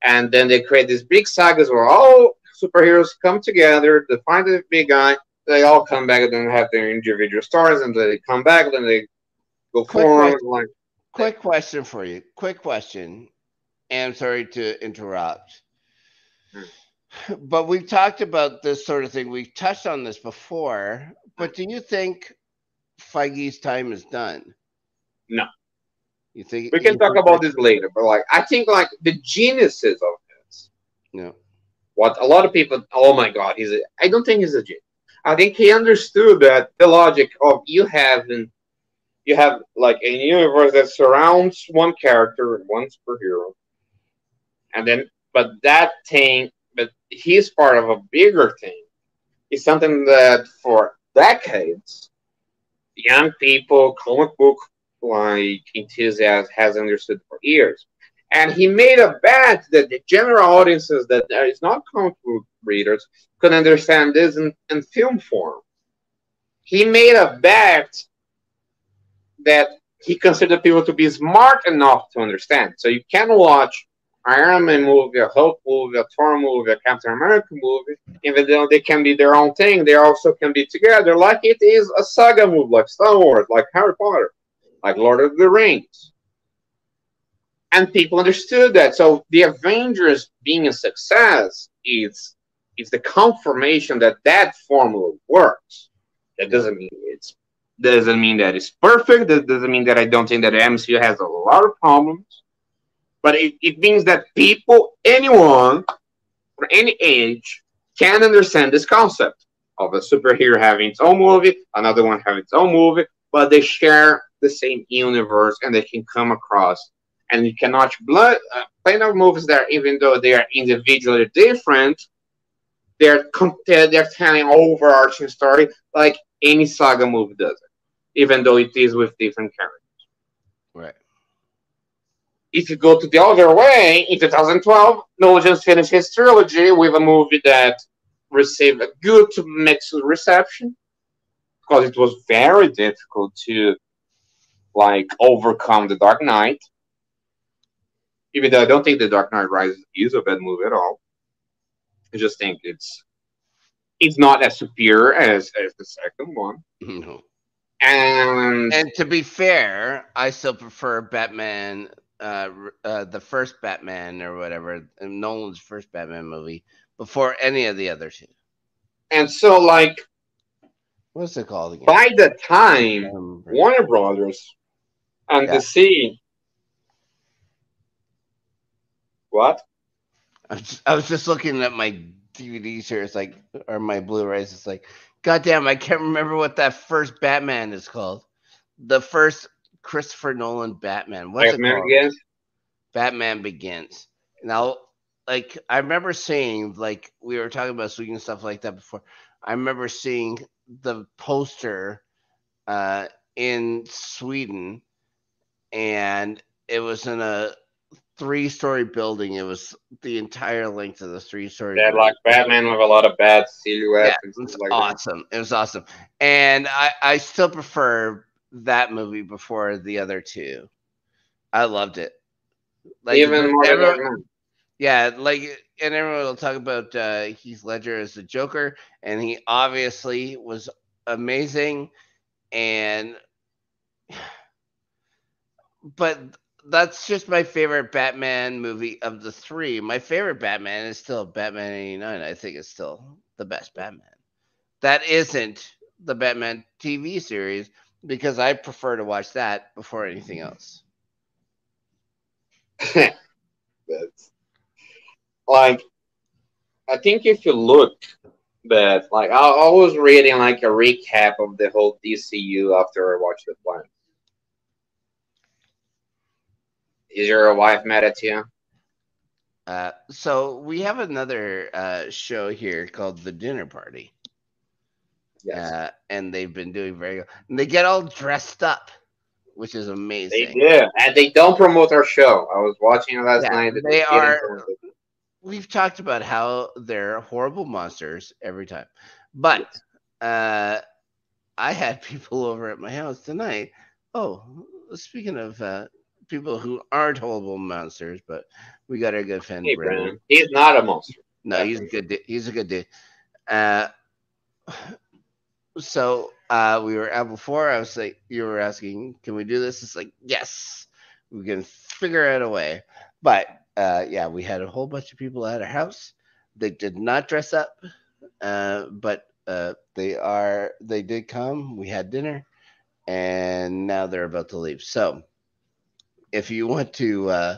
and then they create these big sagas where all superheroes come together to find the big guy. They all come back and then have their individual stories, and then they come back, then they go Quick forward. question. Like, Quick question for you. Quick question. And I'm sorry to interrupt. Hmm. But we've talked about this sort of thing. We've touched on this before. But do you think Feige's time is done? No. You think we can talk about this later, but like I think like the geniuses of this. No. what a lot of people oh my god he's a i don't think he's a genius i think he understood that the logic of you having you have like a universe that surrounds one character and one superhero and then but that thing but he's part of a bigger thing it's something that for decades young people comic book like enthusiasts has understood for years and he made a bet that the general audiences that there is not comic book readers could understand this in, in film form. He made a bet that he considered people to be smart enough to understand. So you can watch Iron Man movie, a Hulk movie, a Thor movie, a Captain America movie, even though they can be their own thing, they also can be together, like it is a saga movie, like Star Wars, like Harry Potter, like Lord of the Rings and people understood that. So the Avengers being a success is is the confirmation that that formula works. That doesn't mean it's doesn't mean that it's perfect. That doesn't mean that I don't think that the MCU has a lot of problems. But it, it means that people, anyone for any age, can understand this concept of a superhero having its own movie, another one having its own movie, but they share the same universe and they can come across and you can watch blood uh, plenty of movies that even though they are individually different they're they're, telling overarching story like any saga movie does it even though it is with different characters. If you go to the other way in 2012 nolan just finished his trilogy with a movie that received a good to mixed reception because it was very difficult to like overcome the dark knight even though I don't think The Dark Knight Rises is a bad movie at all. I just think it's it's not as superior as, as the second one. No. And, And to be fair, I still prefer Batman, uh, uh, the first Batman or whatever, Nolan's first Batman movie before any of the other two. and so like What's it called again? by the time Warner Brothers and Yeah. DC what? I was, just, I was just looking at my DVDs here. It's like, or my Blu-rays. It's like, goddamn, I can't remember what that first Batman is called. The first Christopher Nolan Batman. What's Batman it called? again? Batman Begins. Now, like I remember seeing, like we were talking about Sweden and stuff like that before. I remember seeing the poster uh, in Sweden, and it was in a three-story building. It was the entire length of the three-story. That building. like Batman with a lot of bad silhouettes Yeah, it's stuff like that. awesome. It was awesome, and I I still prefer that movie before the other two. I loved it. Like Even more everyone- yeah, like, and everyone will talk about uh, Heath Ledger as the Joker, and he obviously was amazing, and but that's just my favorite Batman movie of the three. My favorite Batman is still Batman '89. I think it's still the best Batman. That isn't the Batman TV series because I prefer to watch that before anything else. That's like I think if you look But like I, I was reading like a recap of the whole DCU after I watched the plan. Is your wife mad at you? Uh, so we have another uh, show here called The Dinner Party. Yes. Uh, and they've been doing very good. And they get all dressed up, which is amazing. They do, and they don't promote our show. I was watching it last Yeah, night. they didn't are- We've talked about how they're horrible monsters every time. But uh, I had people over at my house tonight. Oh, speaking of uh, people who aren't horrible monsters, but we got our good friend Hey, Brendan. Brandon, he's not a monster. No, he's a good. Dude. He's a good dude. Uh, so uh, we were out before. I was like, you were asking, can we do this? It's like, yes, we can figure out a way. But uh, yeah, we had a whole bunch of people at our house. They did not dress up, uh, but uh, they are. They did come. We had dinner, and now they're about to leave. So, if you want to uh,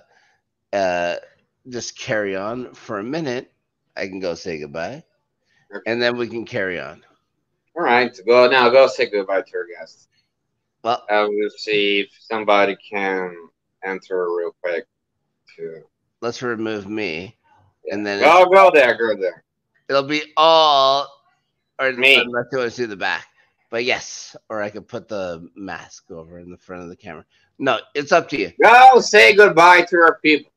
uh, just carry on for a minute, I can go say goodbye, and then we can carry on. All right, go now. Go say goodbye to your guests. Well, I will see if somebody can enter real quick. To let's remove me, and then go, go there, go there. it'll be all or Me. Unless you want to see the back, but yes, or I could put the mask over in the front of the camera. No, it's up to you. Go say goodbye to our people.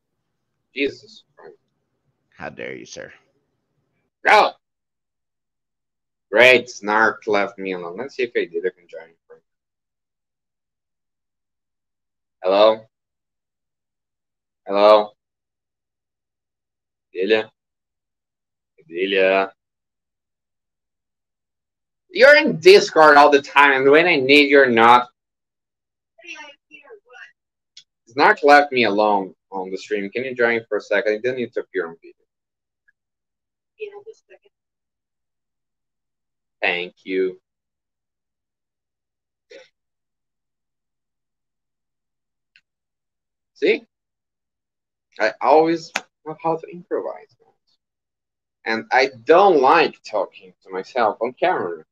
Jesus. Christ. How dare you, sir? Go. Great, Snark left me alone. Let's see if I did. Can join. you. Hello. Hello. Delia. Delia. You're in Discord all the time, and when I need you're not. Snark left me alone on the stream. Can you join for a second? I didn't need to appear on video. Thank you. See? I always know how to improvise. And I don't like talking to myself on camera.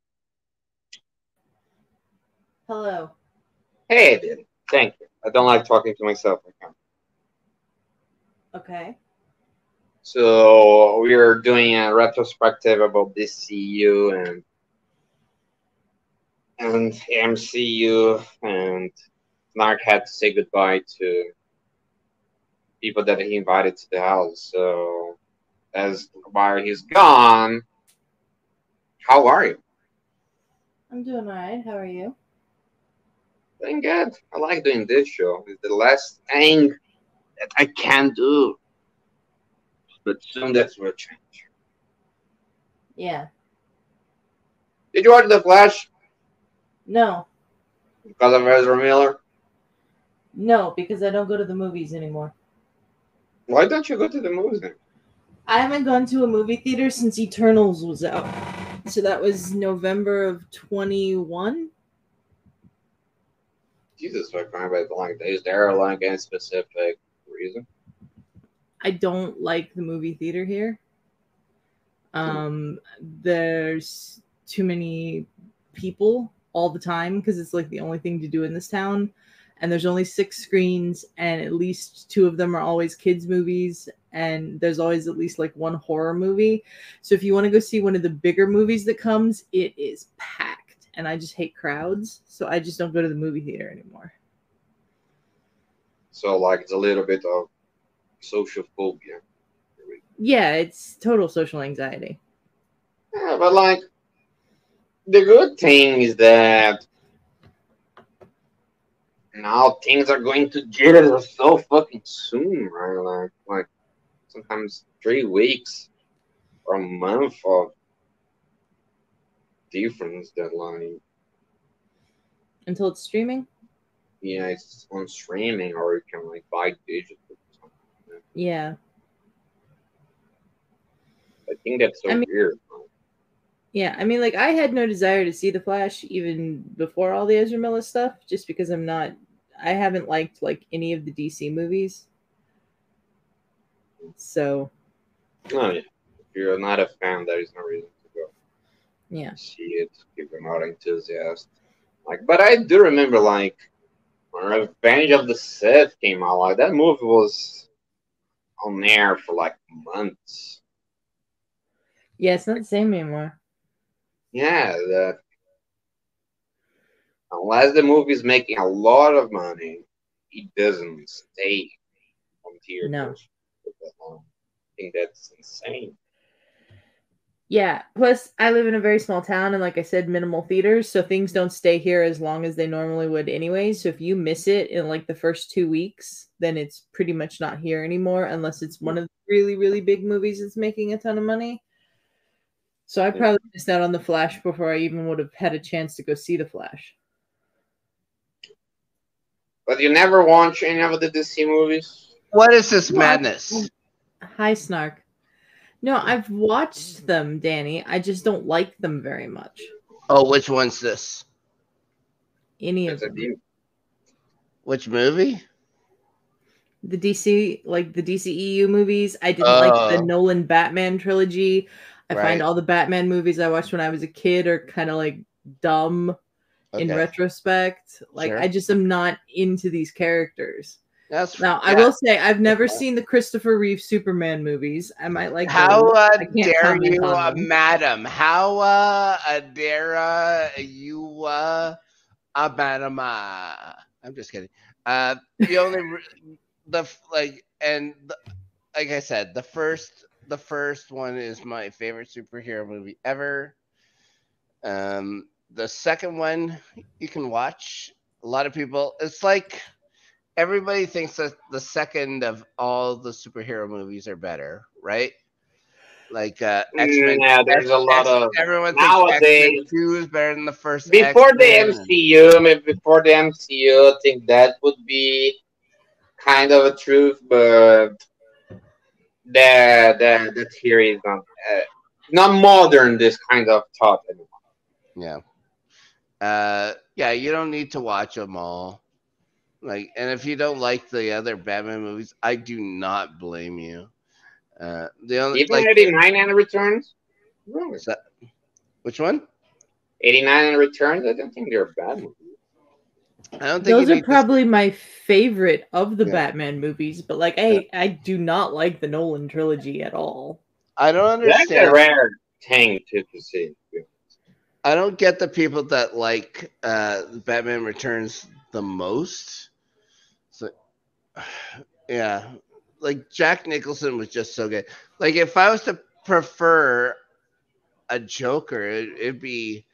Hello. Hey, dude. Thank you. I don't like talking to myself on camera. Okay. So we're doing a retrospective about DCU and and MCU and Snark had to say goodbye to people that he invited to the house. So as while he's gone, how are you? I'm doing all right. How are you? Doing good. I like doing this show. It's the last thing that I can do. But soon that's will change. Yeah. Did you watch The Flash No. because of Ezra Miller? No, because I don't go to the movies anymore. Why don't you go to the movies then? I haven't gone to a movie theater since Eternals was out. So that was November of 21. Jesus, I find it like is there like any specific reason? I don't like the movie theater here. Um, there's too many people all the time because it's like the only thing to do in this town. And there's only six screens, and at least two of them are always kids' movies, and there's always at least like one horror movie. So if you want to go see one of the bigger movies that comes, it is packed, and I just hate crowds, so I just don't go to the movie theater anymore. So like it's a little bit of social phobia. Yeah, it's total social anxiety. Yeah, but like the good thing is that now things are going to get us so fucking soon, right? Like like sometimes three weeks or a month of difference that like Until it's streaming. yeah it's on streaming or you can like buy digital. Yeah. I think that's so I mean- weird. Yeah, I mean, like I had no desire to see the Flash even before all the Ezra Miller stuff, just because I'm not, I haven't liked like any of the DC movies. So No, yeah. if you're not a fan, there is no reason to go. Yeah. see it, if I'm not enthusiast. Like, but I do remember like when Revenge of the Sith came out. Like that movie was on air for like months. Yeah, it's not the same anymore. Yeah, the unless the movie's making a lot of money, it doesn't stay on theaters. No. for that long. I think that's insane. Yeah. Plus, I live in a very small town, and like I said, minimal theaters, so things don't stay here as long as they normally would anyway. So if you miss it in like the first two weeks, then it's pretty much not here anymore, unless it's one hmm. of the really, really big movies that's making a ton of money. So I Yeah. probably missed out on the Flash before I even would have had a chance to go see the Flash. But you never watch any of the DC movies? What is this madness? Hi, Snark. No, I've watched them, Daney. I just don't like them very much. Oh, which one's this? Any of them. deal. Which movie? the DC like the DCEU movies. I didn't like the Oh. Nolan Batman trilogy. I Right. find all the Batman movies I watched when I was a kid are kind of like dumb in retrospect. Like Sure. I just am not into these characters. That's Now I will say I've never seen the Christopher Reeve Superman movies. I might like How uh, dare you, uh, madam? How uh, uh, dare uh, you, uh, uh, madam? I'm just kidding. Uh, the only the like and the, like I said, the first the first one is my favorite superhero movie ever. Um, the second one you can watch. A lot of people. It's like everybody thinks that the second of all the superhero movies are better, right? Like uh, X Men. Yeah, there's a lot of everyone thinks nowadays- X-Men Two is better than the first. before the X-Men. MCU. Maybe before the MCU, I think that would be kind of a truth, but the the the theory is not uh, not modern. This kind of thought anymore. Yeah. Uh, yeah, you don't need to watch them all. Like, and if you don't like the other Batman movies, I do not blame you. Uh, the only Even like, 89 and returns. Really? is that- which one? 89 and returns. I don't think they're bad. movies. I don't think Those are need to- probably my favorite of the Yeah. Batman movies, but like I I do not like the Nolan trilogy at all. I don't understand. That's a rare thing to, to see. I don't get the people that like uh Batman Returns the most. So yeah. Like Jack Nicholson was just so good. Like if I was to prefer a Joker, it, it'd be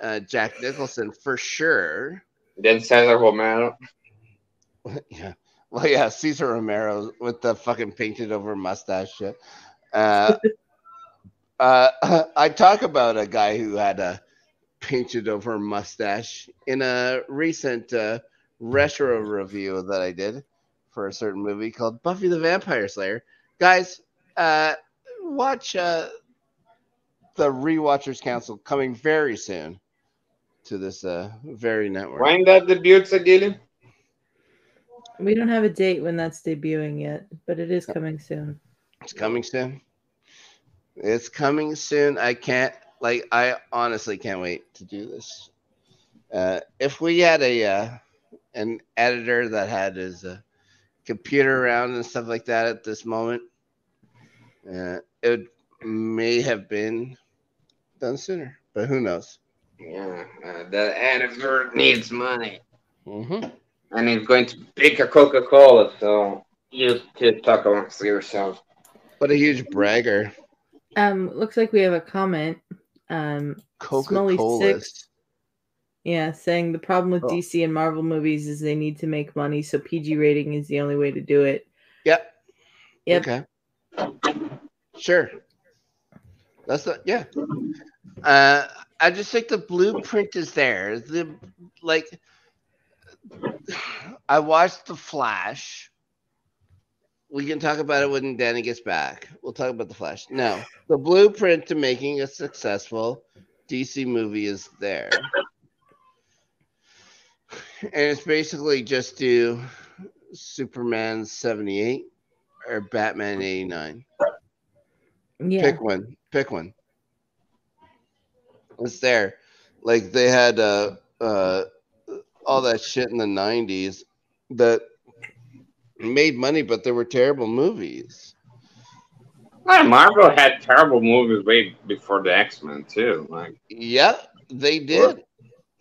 uh, Jack Nicholson for sure. Then Cesar Romero. yeah. Well, yeah, Cesar Romero with the fucking painted over mustache shit. Uh, uh, I talk about a guy who had a painted over mustache in a recent uh, retro review that I did for a certain movie called Buffy the Vampire Slayer. Guys, uh, watch uh, the Rewatchers Council coming very soon to this uh, very network. When that debuts again? We don't have a date when that's debuting yet, but it is coming soon. It's coming soon. It's coming soon. I can't like I honestly can't wait to do this. Uh, if we had a uh, an editor that had his uh, computer around and stuff like that at this moment, uh, it may have been done sooner. But who knows? Yeah, uh, the editor needs money. hmm And he's going to pick a Coca Cola, so you to talk amongst yourself. What a huge bragger! Um, looks like we have a comment. Um, Coca Smelly Cola. Six. yeah, saying the problem with Oh. DC and Marvel movies is they need to make money, so PG rating is the only way to do it. Yep. Yep. Okay. Sure. That's the yeah. Uh, I just think the blueprint is there. The like, I watched the Flash. We can talk about it when Daney gets back. We'll talk about the Flash. No, the blueprint to making a successful DC movie is there, and it's basically just do Superman seventy eight or Batman 89. Yeah. Pick one. Pick one. It's there. Like they had uh, uh, all that shit in the '90s that made money, but they were terrible movies. Well, Marvel had terrible movies way before the X Men too. Like Yeah, they did.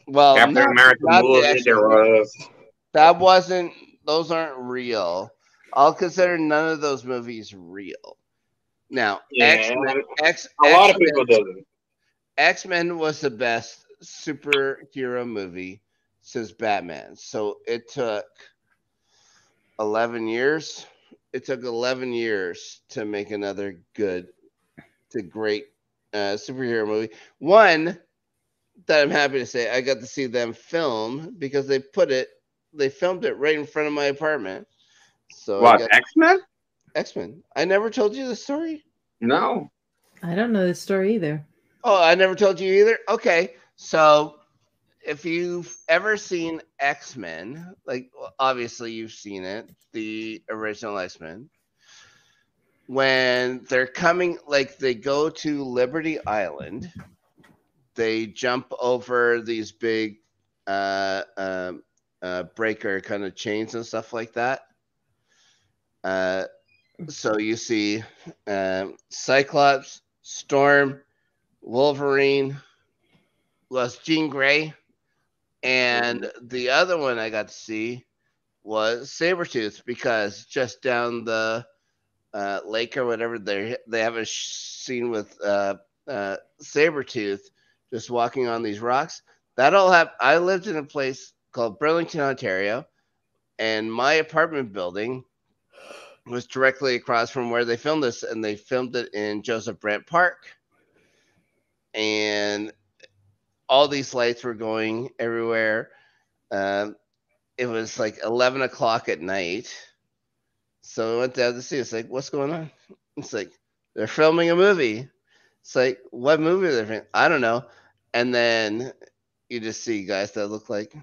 Well, Captain not- America not the movie, X-Men. there was That wasn't. Those aren't real. I'll consider none of those movies real. Now, yeah, X Men. X. a lot of people doesn't. X Men was the best superhero movie since Batman. So it took 11 years. It took 11 years to make another good, to great uh, superhero movie. One that I'm happy to say I got to see them film because they put it, they filmed it right in front of my apartment. So What X Men? X Men. I never told you the story. No. I don't know the story either. Oh, I never told you either. Okay, so if you've ever seen X Men, like well, obviously you've seen it, the original X Men, when they're coming, like they go to Liberty Island, they jump over these big uh, um uh, breaker kind of chains and stuff like that. Uh, so you see um, Cyclops, Storm, Wolverine, was Jean Grey, and the other one I got to see was Sabretooth because just down the uh, lake or whatever, they they have a scene with uh, uh, Sabretooth just walking on these rocks. That all happened. I lived in a place called Burlington, Ontario, and my apartment building was directly across from where they filmed this, and they filmed it in Joseph Brant Park. And all these lights were going everywhere. Um, it was like 11 o'clock at night. So I went down to see. It's like, what's going on? It's like, they're filming a movie. It's like, what movie are they filming? I don't know. And then you just see guys that look like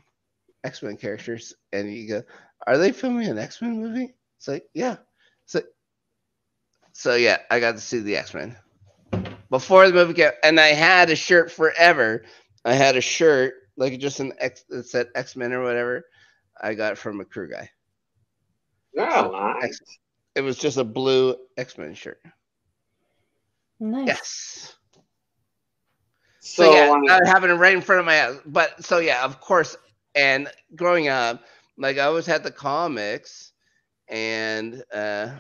X Men characters, and you go, are they filming an X Men movie? It's like, yeah. So, so yeah, I got to see the X Men before the movie came, and I had a shirt forever. I had a shirt like just an X that said X Men or whatever. I got from a crew guy. No, nice. It was just a blue X Men shirt. Nice. Yes. So, So, yeah, um, I have it right in front of my house. But so yeah, of course. And growing up, like I always had the comics, and uh,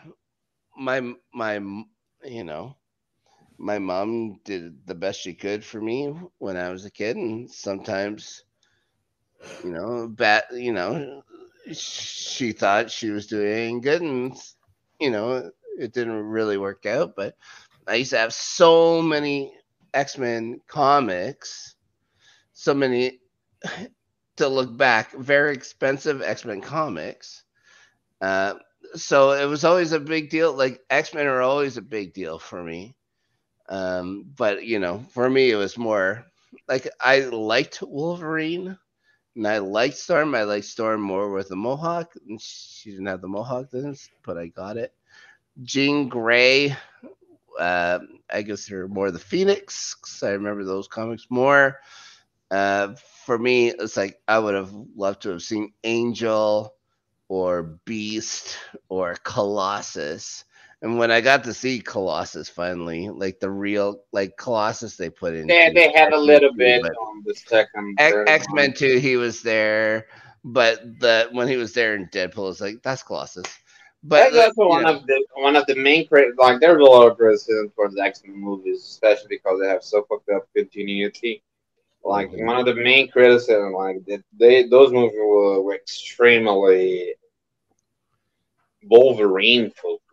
my my you know, my mom did the best she could for me when I was a kid, and sometimes, you know, bad. You know, she thought she was doing good, and you know, it didn't really work out. But I used to have so many X Men comics, so many to look back, very expensive X Men comics. Uh, so it was always a big deal. Like X Men are always a big deal for me. Um, but you know, for me, it was more like I liked Wolverine and I liked Storm. I liked Storm more with the Mohawk. And she didn't have the Mohawk then, but I got it. Jean Grey, uh, I guess they're more the Phoenix. 'cause I remember those comics more. Uh, for me, it's like I would have loved to have seen Angel or Beast or Colossus. And when I got to see Colossus finally, like the real like Colossus they put in. they, they had a little bit on the second. X Men. 2, he was there. But the when he was there in Deadpool, it's like that's Colossus. But That's also one know, of the one of the main crit like there's a lot of criticism for the X Men movies, especially because they have so fucked up continuity. Like Mhm. one of the main criticism, like that they those movies were, were extremely Wolverine focused,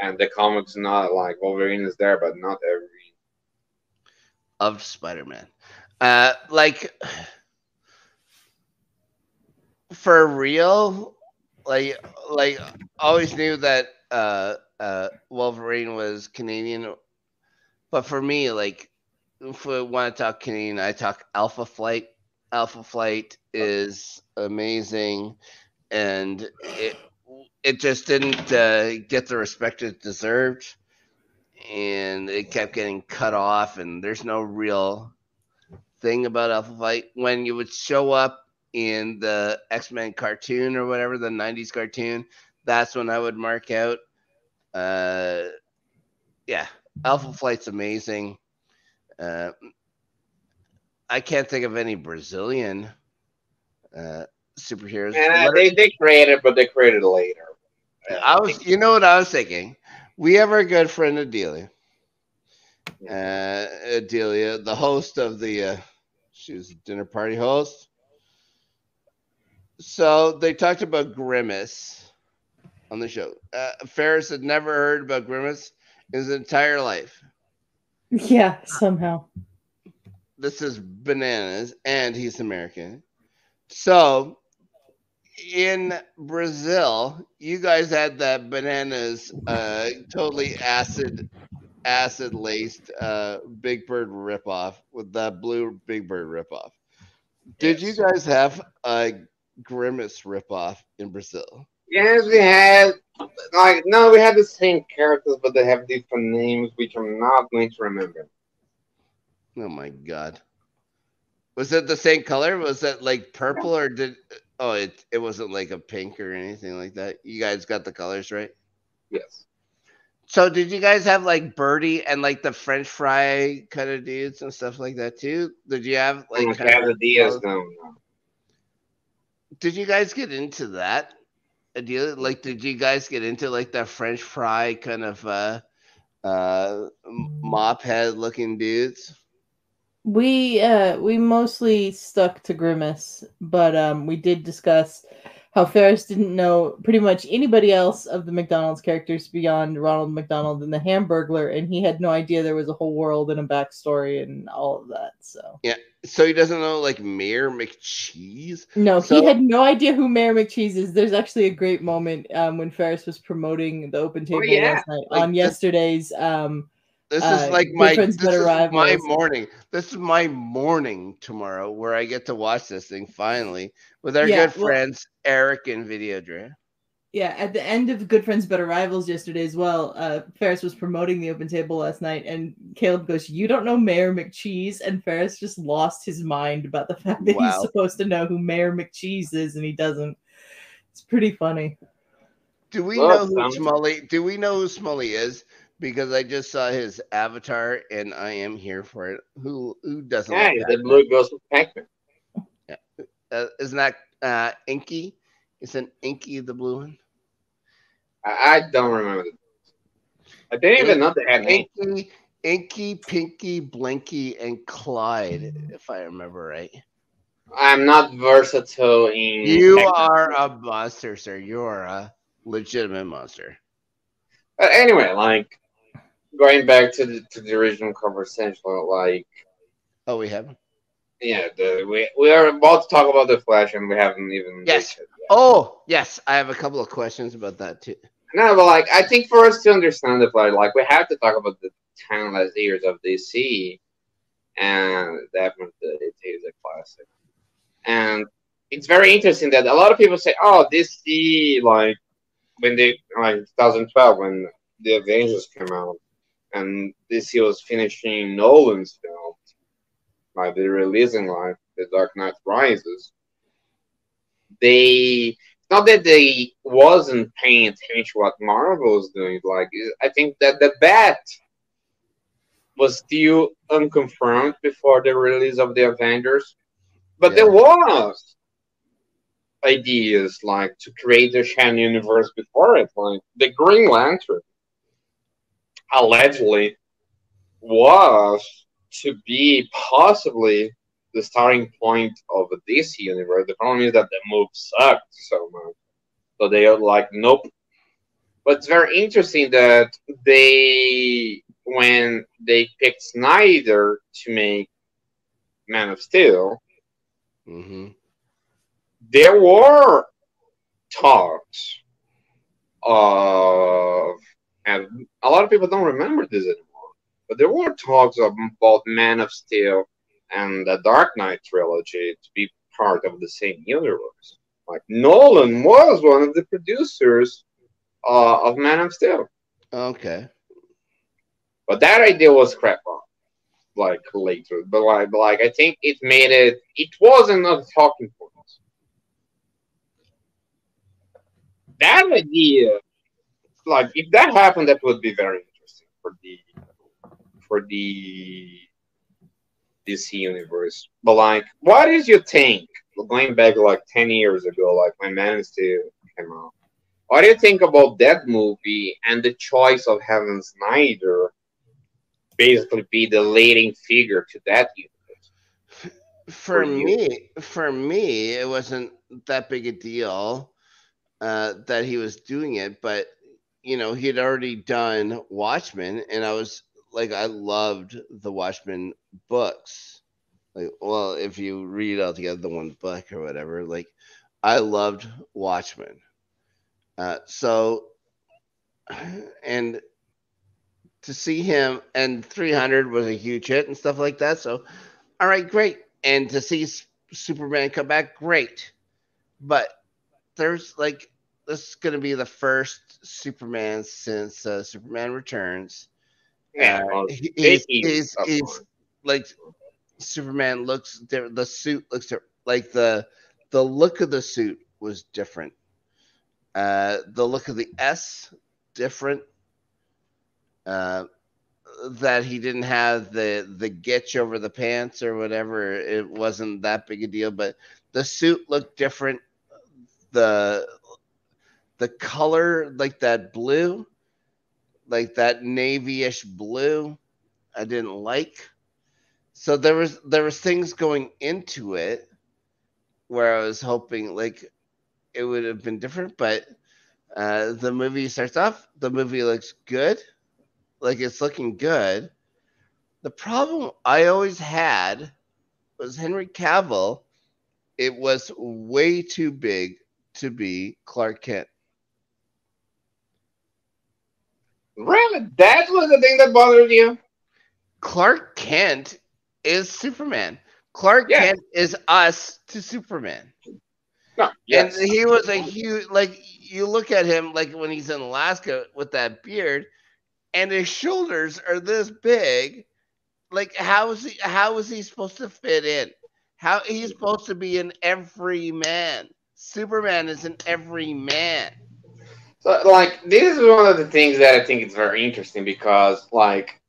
and the comics not like Wolverine is there, but not every. of Spider-Man. Uh, like for real, like like always knew that uh uh Wolverine was Canadian, but for me, like if we want to talk Canadian, I talk Alpha Flight. Alpha Flight is amazing, and it it just didn't uh, get the respect it deserved. and it kept getting cut off, and there's no real thing about Alpha Flight. When you would show up in the X Men cartoon or whatever, the 90s cartoon, that's when I would mark out. Uh, yeah, Alpha Flight's amazing. Uh, I can't think of any Brazilian uh, superheroes. Uh, they, they created, but they created later. I was, you know what I was thinking? We have our good friend Adelia. Uh, Adelia, the host of the, uh, she was a dinner party host. So they talked about Grimace on the show. Uh, Ferris had never heard about Grimace in his entire life. Yeah, somehow. This is bananas, and he's American. So in Brazil, you guys had that bananas, uh, totally acid, acid laced uh, Big Bird ripoff with that blue Big Bird ripoff. Did you guys have a Grimace ripoff in Brazil? Yes, we had like no, we had the same characters, but they have different names, which I'm not going to remember. Oh my god. Was it the same color? Was it like purple or did oh it it wasn't like a pink or anything like that? You guys got the colors right? Yes. So did you guys have like Birdie and like the French fry kind of dudes and stuff like that too? Did you have like kind of- no, no. did you guys get into that? Idea like did you guys get into like that French fry kind of uh uh mop head looking dudes? We uh we mostly stuck to Grimace, but um we did discuss how Ferris didn't know pretty much anybody else of the McDonald's characters beyond Ronald McDonald and the Hamburglar, and he had no idea there was a whole world and a backstory and all of that. So Yeah. So he doesn't know like Mayor McCheese? no, So- he had no idea who Mayor McCheese is. There's actually a great moment um when Ferris was promoting the open table yeah. last night Like on yesterday's um This Uh, is like my Friends, this Better is my morning. This is my morning tomorrow where I get to watch this thing finally with our Yeah, good well- friends Eric and Videodre. Yeah, at the end of Good Friends Better Rivals yesterday as well, uh, Ferris was promoting the open table last night, and Caleb goes, "You don't know Mayor McCheese," and Ferris just lost his mind about the fact that Wow. he's supposed to know who Mayor McCheese is, and he doesn't. It's pretty funny. Do we Well, know who sounds- Smully? Do we know who Smully is? Because I just saw his avatar and I am here for it. Who who doesn't? Yeah, like the that? blue goes Pac-Man. Uh, isn't that uh, Inky? Isn't Inky the blue one? I, I don't remember. I didn't even know they had. Inky, Inky, Pinky, Blinky, and Clyde, if I remember right. I'm not versatile in. You Pac-Man. are a monster, sir. You are a legitimate monster. But anyway, like going back to the to the original conversation, like Oh, we haven't. yeah, the, we we are about to talk about the Flash, and we haven't even. Yes. reached it yet. Oh, yes. I have a couple of questions about that too. No, but like I think for us to understand the Flash, like we have to talk about the timeless years of DC, and definitely it is a classic. And it's very interesting that a lot of people say, "Oh, DC," like when they like 2012 when the Avengers came out, and this year was finishing Nolan's film, like they're releasing like The Dark Knight Rises. They not that they wasn't paying attention to what Marvel was doing. Like I think that the bat was still unconfirmed before the release of the Avengers, but Yeah. there was ideas like to create the Shan universe before it. Like the Green Lantern allegedly was to be possibly the starting point of this universe. The problem is that the move sucked so much. So they are like, nope. But it's very interesting that they, when they picked Snyder to make Man of Steel, Mm-hmm. there were talks of, and a lot of people don't remember this anymore, but there were talks of both Man of Steel and the Dark Knight trilogy to be part of the same universe. Like Nolan was one of the producers uh, of Man of Steel. Okay. But that idea was scrapped on like later. But like, but like I think it made it. It wasn't a talking point. That idea, like if that happened, that would be very interesting for the for the DC universe. But like, what is your take going back like ten years ago, like when Man of Steel came out? What do you think about that movie and the choice of having Snyder basically be the leading figure to that universe? For For me, for me, it wasn't that big a deal uh, that he was doing it, but you know, he had already done Watchmen, and I was like, I loved the Watchmen books. Like, well, if you read all together the one book or whatever, like, I loved Watchmen. Uh, so, and to see him and 300 was a huge hit and stuff like that. So, all right, great. And to see S- Superman come back, great. But there's like this is going to be the first Superman since uh, Superman Returns. Yeah, Uh, well, he- he's, he's, he's like Superman looks different. The suit looks different. Like the the look of the suit was different. Uh, the look of the S different. Uh, that he didn't have the the gitch over the pants or whatever. It wasn't that big a deal, but the suit looked different. The the color, like that blue, like that navy-ish blue, I didn't like. So there was there was things going into it where I was hoping like it would have been different, but uh, the movie starts off. The movie looks good, like it's looking good. The problem I always had was Henry Cavill. It was way too big to be Clark Kent. Really, that was the thing that bothered you. Clark Kent is Superman. Clark Yeah. Kent is us to Superman. No, yes, And he was a huge like you look at him like when he's in Alaska with that beard and his shoulders are this big. Like how is he how is he supposed to fit in? How he's supposed to be an every man. Superman is an every man. So, like, this is one of the things that I think is very interesting because, like,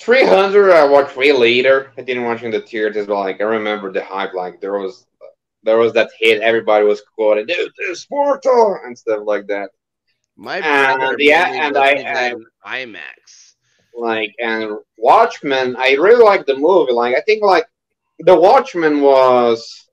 300 I watched way later. I didn't watch in the theaters, but like, I remember the hype. Like, there was there was that hit. Everybody was quoting, "Dude, this is Sparta" and stuff like that. My And brother yeah, and I- I- IMAX. Like, and Watchmen, I really like the movie. Like, I think like the Watchmen was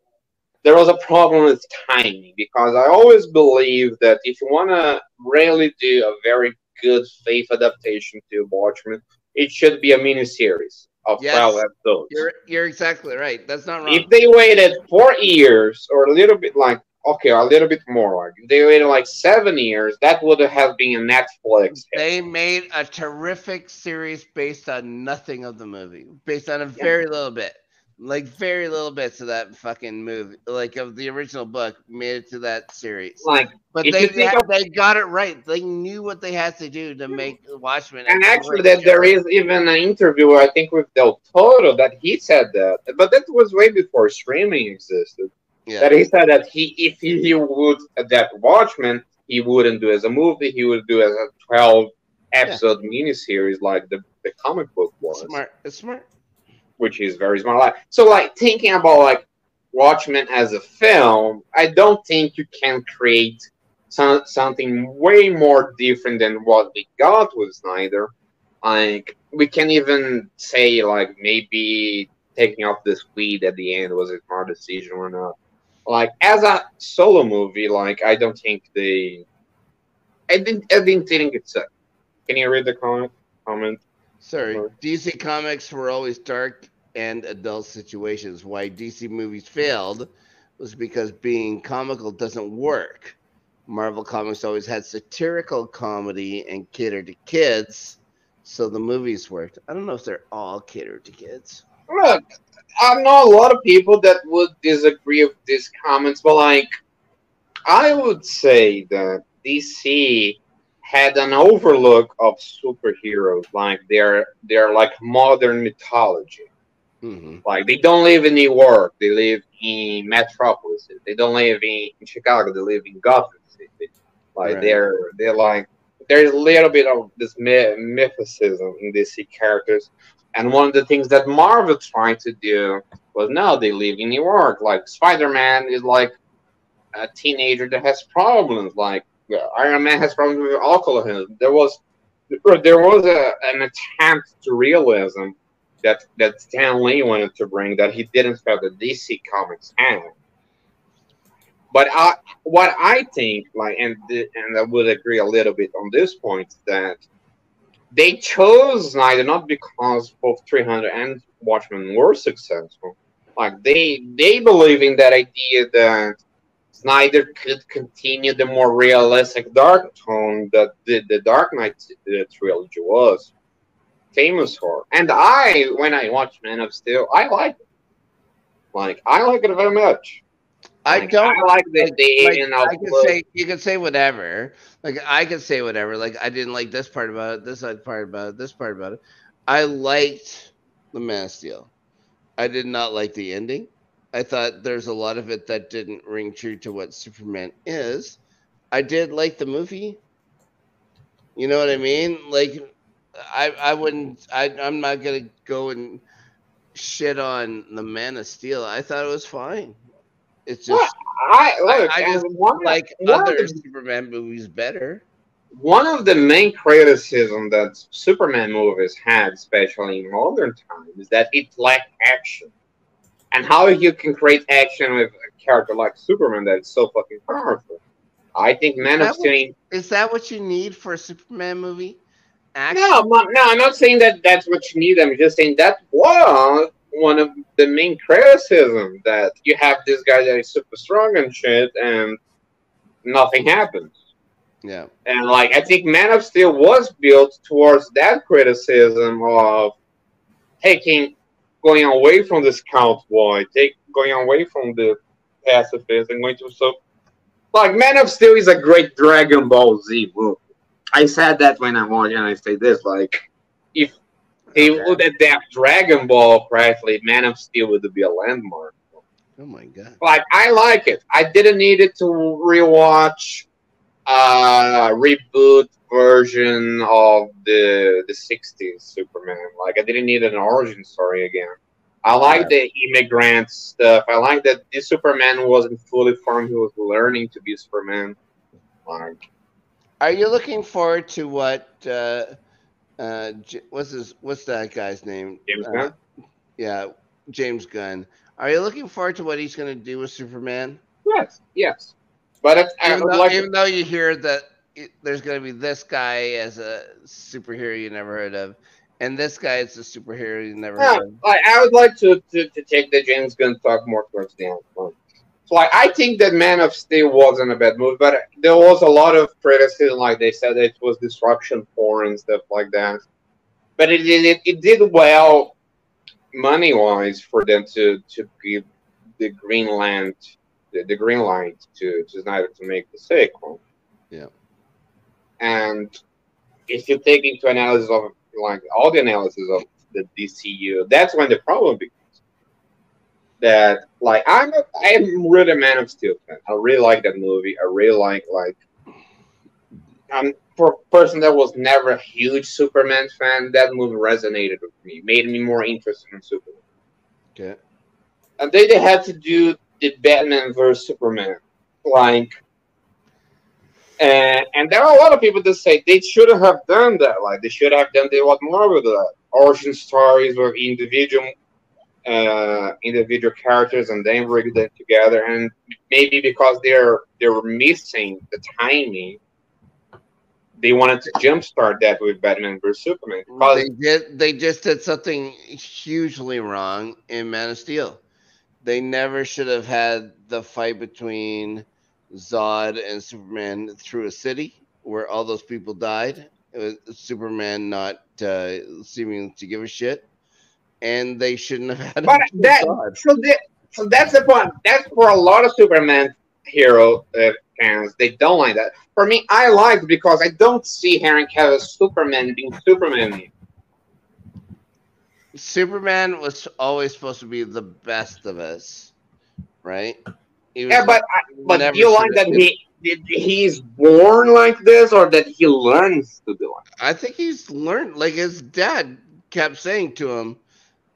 there was a problem with timing because I always believe that if you want to really do a very good faith adaptation to Watchmen, it should be a miniseries of Yes. 12 episodes. You're you're exactly right. That's not wrong. If they waited four years or a little bit like, okay, a little bit more, like if they waited like seven years, that would have been a Netflix. hit. They made a terrific series based on nothing of the movie, based on a very little bit, like very little bits of that fucking movie, like of the original book, made it to that series. Like, But they had- of- they got it right. They knew what they had to do to make Watchmen. and actually, that there is even an interview I think with Del Toro that he said that, but that was way before streaming existed. yeah. That he said that he, if he, he would adapt Watchmen, he wouldn't do as a movie. He would do as a twelve episode miniseries like the, the comic book was. smart. It's smart. Which is very smart. Like, so, like thinking about like Watchmen as a film, I don't think you can create some, something way more different than what we got with Snyder. Like, we can even say like maybe taking off the speed at the end was a smart decision or not. Like, as a solo movie, like I don't think they. I didn't. I didn't think it's. Can you read the comment? Comment. Sorry. DC comics were always dark and adult situations. Why DC movies failed was because being comical doesn't work. Marvel comics always had satirical comedy and catered to kids, so the movies worked. I don't know if they're all catered to kids. Look, I know a lot of people that would disagree with these comments, but like, I would say that DC had an overlook of superheroes, like they're they're like modern mythology. hmm Like they don't live in New York, they live in Metropolis. They don't live in, in Chicago, they live in Gotham City. Like Right. they're they're like there's a little bit of this myth- mythicism in DC characters. And one of the things that Marvel tried to do was now they live in New York. Like Spider Man is like a teenager that has problems. Like yeah, Iron Man has problems with alcoholism. There was there was a, an attempt to realism that that Stan Lee wanted to bring that he didn't feel the DC Comics had. But I, what I think, like, and and I would agree a little bit on this point that they chose Snyder not because both 300 and Watchmen were successful. Like they they believe in that idea that Snyder could continue the more realistic dark tone that the, the Dark Knight uh, trilogy was famous for. And I, when I watched Man of Steel, I like it. Like I like it very much. I Like, don't I like the, like- the like, I can say you can say whatever. Like I can say whatever. Like I didn't like this part about it, this other part about it, this part about it. I liked the Man of Steel. I did not like the ending. I thought there's a lot of it that didn't ring true to what Superman is. I did like the movie. You know what I mean? Like I I wouldn't I I'm not gonna go and shit on the Man of Steel. I thought it was fine. It's just What? I look. I and just one, like one other the Superman movies better. one of the main criticism that Superman movies had, especially in modern times, is that it lacked action. And how you can create action with a character like Superman that is so fucking powerful. I think Man of Steel. Is that what you need for a Superman movie? Action? No, no, no, I'm not saying that that's what you need. I'm just saying that was one of the main criticism that you have this guy that is super strong and shit, and nothing happens. Yeah. And like I think Man of Steel was built towards that criticism of taking going away from the scout boy, take going away from the pacifist and going to so like Man of Steel is a great Dragon Ball Z movie. I said that when I watched and I say this, like if they Okay. would adapt Dragon Ball correctly, Man of Steel would be a landmark. Oh my god. Like I like it. I didn't need it to rewatch uh reboot version of the the 60s Superman. Like I didn't need an origin story again. I like the immigrant stuff. I like that this Superman wasn't fully formed, he was learning to be Superman. Like Are you looking forward to what uh uh J- what's his what's that guy's name? James Uh, Gunn? Yeah, James Gunn. Are you looking forward to what he's going to do with Superman? Yes, yes. But it's, Even though, like even though you hear that it, there's going to be this guy as a superhero you never heard of, and this guy is a superhero you never Yeah, heard of. like, I would like to, to, to take the James Gunn talk more towards the end. So, like, I think that Man of Steel wasn't a bad movie, but there was a lot of criticism. Like they said, it was disruption porn and stuff like that. But it did it, it did well money wise for them to to give the Greenland the, the green light to to Snyder to make the sequel. Yeah. And if you take into analysis of like all the analysis of the DCU, that's when the problem begins. That like I'm a, I'm really a Man of Steel fan. I really like that movie. I really like like I'm for a person that was never a huge Superman fan, that movie resonated with me, made me more interested in Superman. Okay. And then they had to do the Batman versus Superman, like, and and there are a lot of people that say they shouldn't have done that. Like they should have done a lot more with did, origin stories with individual, uh, individual characters, and then bring them together. And maybe because they're they were missing the timing, they wanted to jumpstart that with Batman versus Superman. Because They did. They just did something hugely wrong in Man of Steel. They never should have had the fight between Zod and Superman through a city where all those people died. It was Superman not uh, seeming to give a shit, and they shouldn't have had. But that Zod. so, that, so that's the point. That's for a lot of Superman hero uh, fans they don't like that. For me, I like because I don't see Henry Cavill Superman being Superman. Superman was always supposed to be the best of us, right? Yeah, but but do you like that he did he's born like this or that he learns to be like? I think he's learned. Like his dad kept saying to him,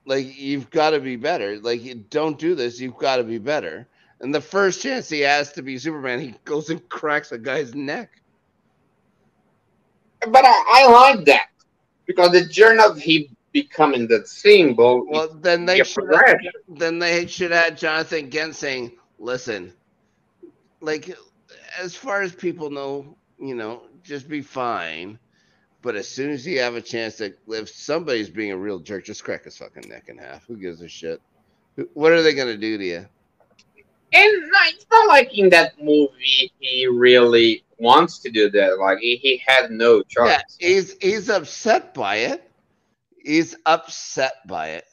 like you've got to be better. Like don't do this. You've got to be better. And the first chance he has to be Superman, he goes and cracks a guy's neck. But I, I like that because the journey of he becoming that symbol. Well, then they should progression. then they should have Jonathan Kent saying, "Listen, like as far as people know, you know, just be fine. But as soon as you have a chance to, if somebody's being a real jerk, just crack his fucking neck in half. Who gives a shit? What are they gonna do to you? And no, it's not like in that movie he really wants to do that. Like he, he had no choice. Yeah, he's he's upset by it. He's upset by it.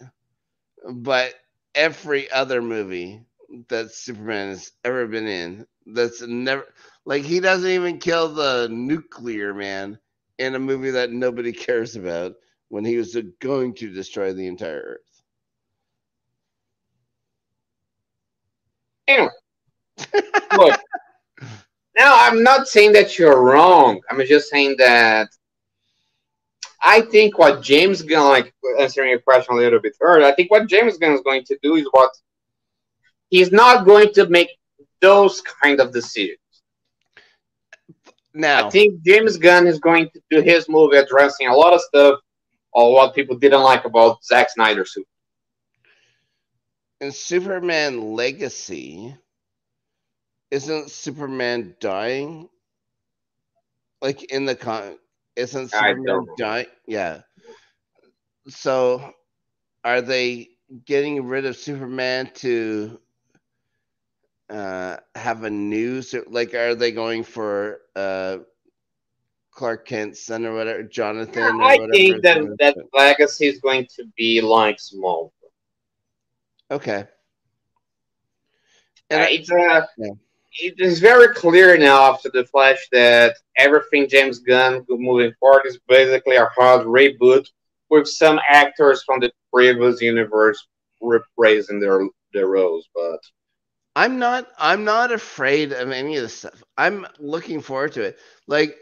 But every other movie that Superman has ever been in, that's never like he doesn't even kill the nuclear man in a movie that nobody cares about when he was going to destroy the entire earth. Anyway, look. Now I'm not saying that you're wrong. I'm just saying that I think what James Gunn, like answering your question a little bit earlier, I think what James Gunn is going to do is what he's not going to make those kind of decisions. Now, I think James Gunn is going to do his movie addressing a lot of stuff or what people didn't like about Zack Snyder's suit. in Superman Legacy, isn't Superman dying? Like in the con, isn't Superman dying? Yeah. So, are they getting rid of Superman to uh, have a new? Like, are they going for uh, Clark Kent son or whatever, Jonathan? or I whatever think that that legacy is going to be like small. Okay. Uh, And I- it's uh, Yeah. It is very clear now after the Flash that everything James Gunn moving forward is basically a hard reboot with some actors from the previous universe reprising their their roles. But I'm not I'm not afraid of any of this stuff. I'm looking forward to it. Like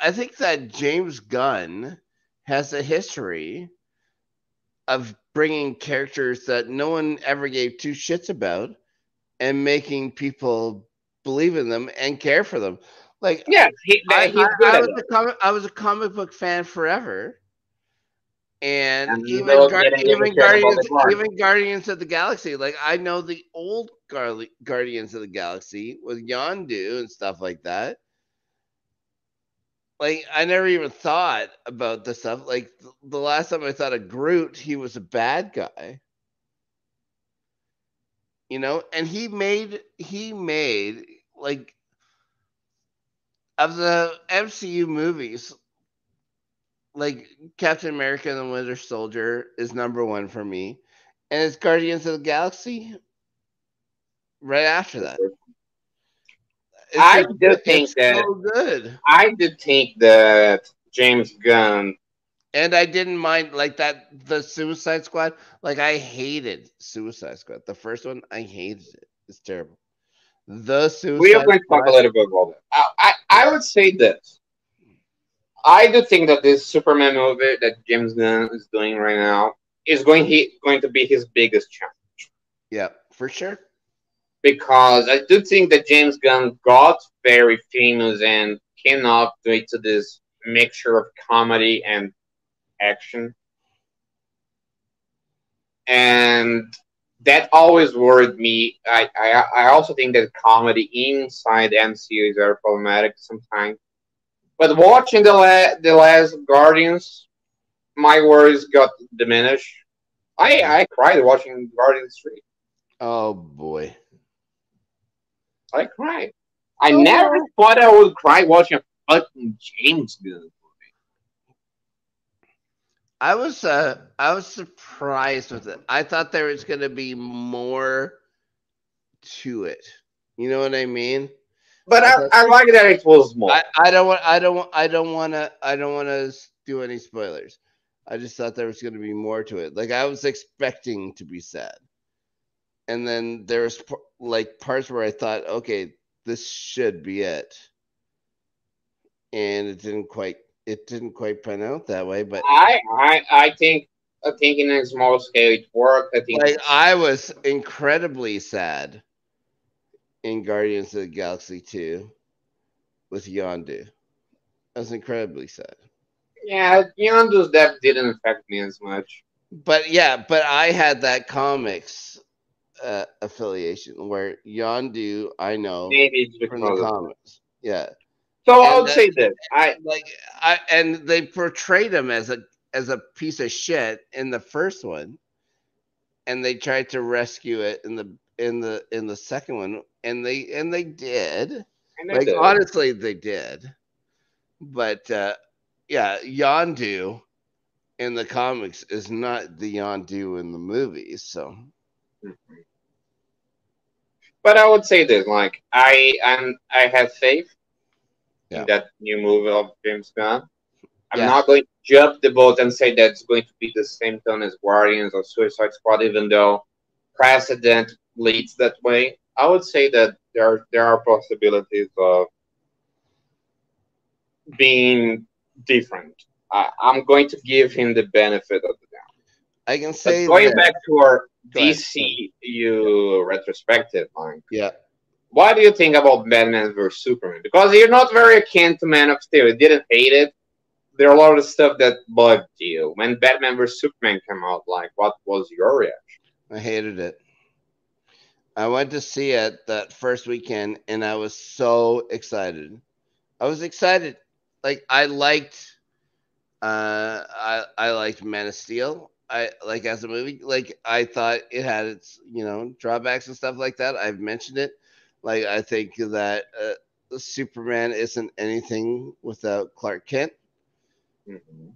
I think that James Gunn has a history of bringing characters that no one ever gave two shits about and making people believe in them and care for them. Like yeah, he, I, he's good I at was it. a comic I was a comic book fan forever. And, And even, those even even care about Guardians even Guardians of the Galaxy, like I know the old Gar- Guardians of the Galaxy with Yondu and stuff like that. Like I never even thought about the stuff. Like th- the last time I thought of Groot, he was a bad guy. You know, and he made he made like of the MCU movies, like Captain America and the Winter Soldier is number one for me, and it's Guardians of the Galaxy right after that. It's I just- do think that- so good, I do think that James Gunn. And I didn't mind like that the Suicide Squad. Like I hated Suicide Squad. The first one, I hated it. It's terrible. The Suicide We are going to talk a little bit about that. I, I, I would say this. I do think that this Superman movie that James Gunn is doing right now is going he going to be his biggest challenge Yeah, for sure. because I do think that James Gunn got very famous and came up to this mixture of comedy and action, and that always worried me. I, I I also think that comedy inside MCU is very problematic sometimes. But watching the la- the last Guardians, my worries got diminished. I I cried watching Guardians three. Oh boy. I cried. I oh, never thought I would cry watching a fucking James Gunn. I was uh I was surprised with it. I thought there was gonna be more to it. You know what I mean? But I, I like that it was small. I, I don't want I don't want I don't want to I don't want to do any spoilers. I just thought there was going to be more to it. Like I was expecting to be sad, and then there was like parts where I thought, okay, this should be it, and it didn't quite it didn't quite pan out that way. But I, I I think I think in a small scale it worked. I think like I was incredibly sad in Guardians of the Galaxy 2 with Yondu. I was incredibly sad. yeah, Yondu's death didn't affect me as much. But yeah, but I had that comics uh, affiliation where Yondu I know Maybe it's from the comics. Yeah. So I And would that- say this. I Like I and they portrayed him as a as a piece of shit in the first one. And they tried to rescue it in the in the in the second one and they and they did. and I Like did. honestly they did. But uh yeah, Yondu in the comics is not the Yondu in the movies, so But I would say this, like I and I have faith Yeah. that new movie of James Gunn. I'm Yeah. not going to jump the boat and say that it's going to be the same tone as Guardians or Suicide Squad, even though precedent leads that way. I would say that there are, there are possibilities of being different. I, I'm going to give him the benefit of the doubt. I can But say going that- back to our. DCU retrospective, like, Yeah. What do you think about Batman vs Superman? Because you're not very akin to Man of Steel. You didn't hate it. There are a lot of stuff that bugged you when Batman vs Superman came out. Like, what was your reaction? I hated it. I went to see it that first weekend and I was so excited. I was excited. Like I liked uh I I liked Man of Steel. I like as a movie. Like I thought it had its, you know, drawbacks and stuff like that. I've mentioned it. Like I think that uh, Superman isn't anything without Clark Kent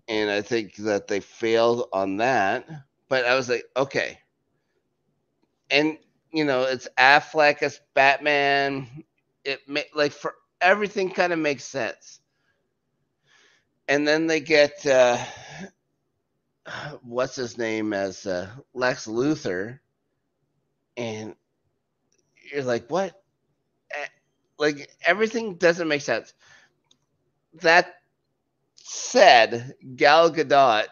and I think that they failed on that. But I was like, okay. And you know, it's Affleck as Batman. It ma- like for everything kind of makes sense. And then they get uh what's his name as uh, Lex Luthor, and you're like, what? Like everything doesn't make sense. That said, Gal Gadot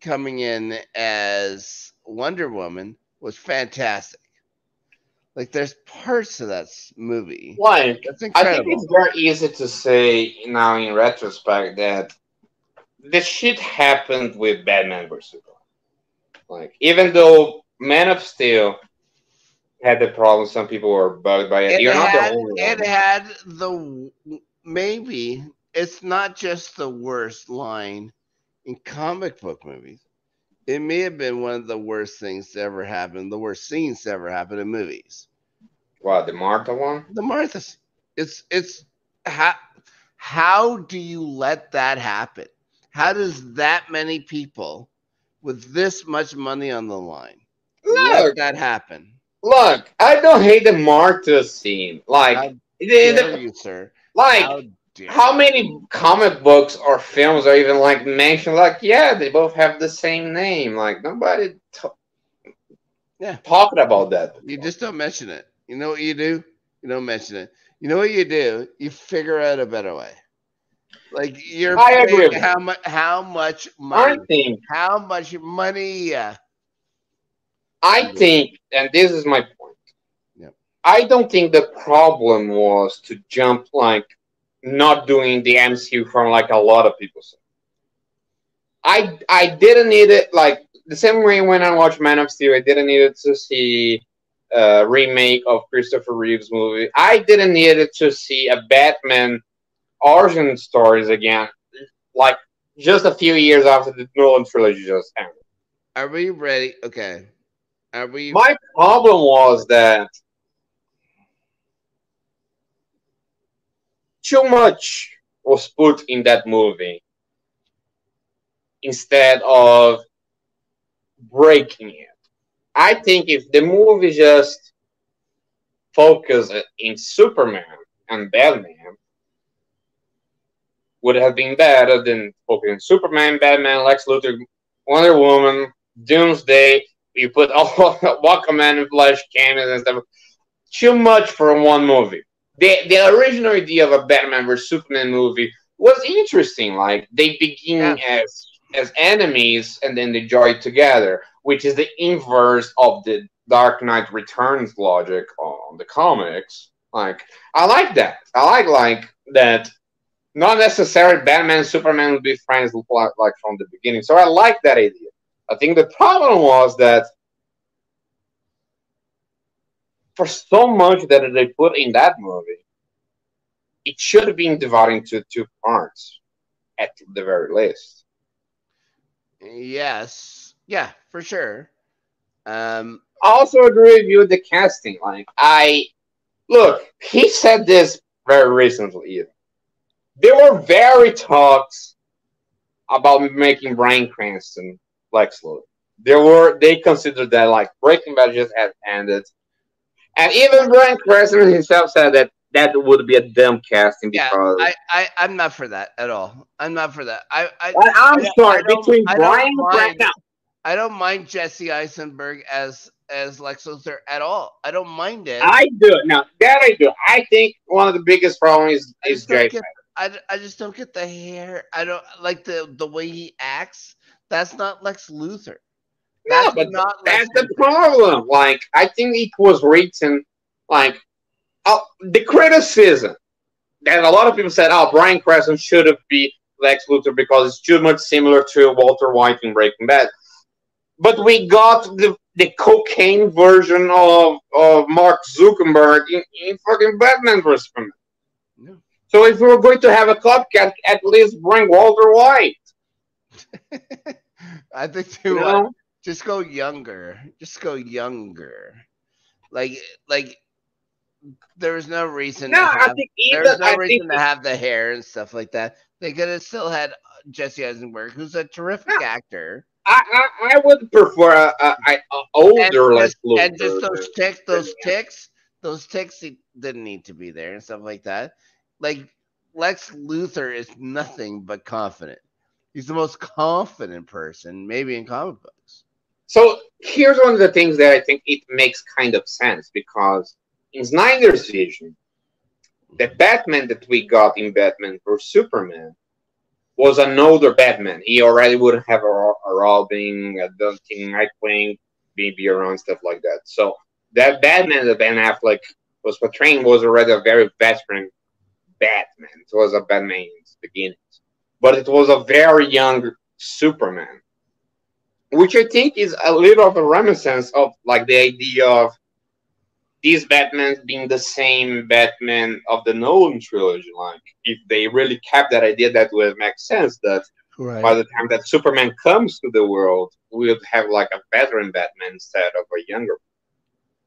coming in as Wonder Woman was fantastic. Like, there's parts of that movie Like, that's incredible. I think it's very easy to say now in retrospect that this shit happened with Batman vs Superman. Like, even though Man of Steel had the problem, some people were bugged by it. It You're not had, the only it had the maybe it's not just the worst line in comic book movies. It may have been one of the worst things to ever happen, the worst scenes to ever happen in movies. What the Martha one? the Marthas. It's it's how how do you let that happen? How does that many people with this much money on the line let Look, that happen? Look, I don't hate the Martha scene. Like, How the- you, sir? like How how many comic books or films are even like mentioned? Like, yeah, they both have the same name. Like, nobody t- Yeah. talking about that. you just don't mention it. You know what you do? You don't mention it. You know what you do? You figure out a better way. Like you're I agree paying how much how much money how much money uh, I think, and this is my point. Yep. I don't think the problem was to jump like not doing the MCU from like a lot of people say. I I didn't need it like the same way when I watched Man of Steel, I didn't need it to see a remake of Christopher Reeve's movie. I didn't need it to see a Batman origin stories again, like just a few years after the Nolan trilogy just ended. are we ready? Okay. My problem was that too much was put in that movie instead of breaking it. I think if the movie just focused in Superman and Batman would have been better than focusing Superman, Batman, Lex Luthor, Wonder Woman, Doomsday. You put all Aquaman and Flash cameos and stuff. Too much for one movie. The the original idea of a Batman vs Superman movie was interesting. Like they begin Yeah. as as enemies and then they join together, which is the inverse of the Dark Knight Returns logic on the comics. Like I like that. I like like that. Not necessarily Batman and Superman would be friends like, like from the beginning. So I like that idea. I think the problem was that for so much that they put in that movie, it should have been divided into two parts at the very least. Yes. Yeah, for sure. Um, I also agree with you with the casting. Like I look, he said this very recently. There were very talks about making Bryan Cranston Lex Luthor. There were they considered that like Breaking Bad just had ended, and even Bryan Cranston himself said that that would be a dumb casting yeah, because. I, I, I'm not for that at all. I'm not for that. I, I I'm I- sorry, I don't- between I Brian mind- Cranston, I don't mind Jesse Eisenberg as as Lex Luthor at all. I don't mind it. I do now. That I do. I think one of the biggest problems is, I is get, I, I just don't get the hair. I don't like the the way he acts. That's not Lex Luthor. No, That's but not Lex that's the Luthor. problem. Like, I think it was written like oh, the criticism that a lot of people said, "Oh, Bryan Cranston should have be Lex Luthor because it's too much similar to Walter White in Breaking Bad." But we got the the cocaine version of of Mark Zuckerberg in, in fucking Batman vs Superman. No. So if we're going to have a copycat, at least bring Walter White. I think too. uh, just go younger. Just go younger. Like like there was no reason. No, to I have, think there was no I reason to have the hair and stuff like that. They could have still had uh, Jesse Eisenberg, who's a terrific actor, I, I, I would prefer a, a, a, and older Lex just, Luthor. and just those ticks, those ticks, those ticks didn't need to be there and stuff like that. Like Lex Luthor is nothing but confident. He's the most confident person, maybe in comic books. So here's one of the things that I think it makes kind of sense because in Snyder's vision, the Batman that we got in Batman vs Superman was an older Batman. He already would have a, a Robin, a Duncan, Nightwing, maybe around stuff like that. So that Batman that Ben Affleck was portraying was already a very veteran Batman. It was a Batman in its beginning, but it was a very young Superman which I think is a little of a reminiscence of like the idea of these Batmans being the same Batman of the Nolan trilogy. Like, if they really kept that idea, that would make sense. That Right. by the time that Superman comes to the world, we would have like a veteran Batman instead of a younger.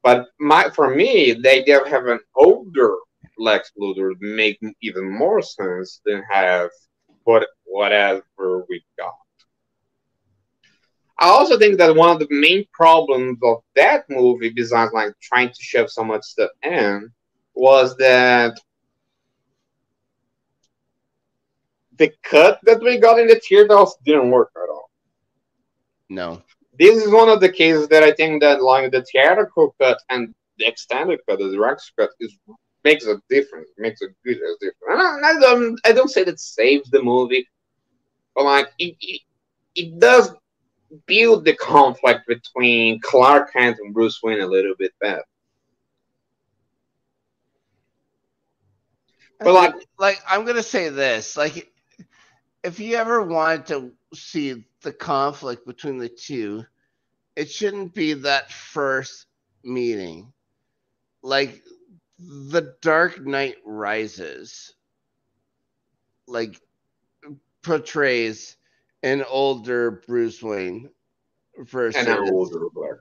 One. But my for me, the idea of having an older Lex Luthor make even more sense than have what whatever we got. I also think that one of the main problems of that movie, besides like trying to shove so much stuff in, was that the cut that we got in the teardrops didn't work at all. No. This is one of the cases that I think that like the theatrical cut and the extended cut, the director's cut, is makes a difference. Makes a good difference. I, I don't, I don't say that saves the movie, but like it, it, it does build the conflict between Clark Kent and Bruce Wayne a little bit better. But, like- like I'm gonna say this, like if you ever wanted to see the conflict between the two, it shouldn't be that first meeting. Like the Dark Knight Rises, like portrays an older Bruce Wayne versus And an older Clark.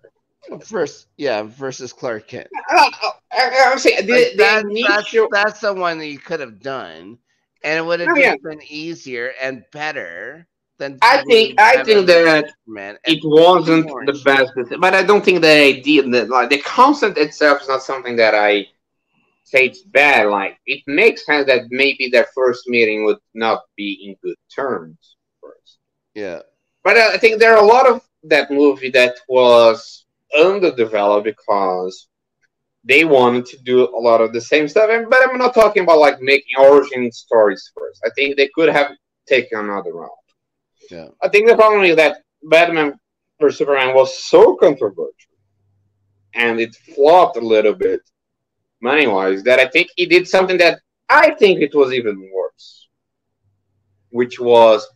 versus yeah versus Clark Kent. I, I, I'm saying the, Like, that- that's, initial- that's the one that you could have done, and it would have Oh, just yeah. been easier and better than. I think I think that man, it wasn't the best, but I don't think the idea that like the concept itself is not something that I say it's bad. Like it makes sense that maybe their first meeting would not be in good terms first. Yeah. But uh, I think there are a lot of that movie that was underdeveloped because they wanted to do a lot of the same stuff. And, but I'm not talking about like making origin stories first. I think they could have taken another route. Yeah. I think the problem is that Batman vs Superman was so controversial and it flopped a little bit money wise that I think he did something that I think it was even worse, which was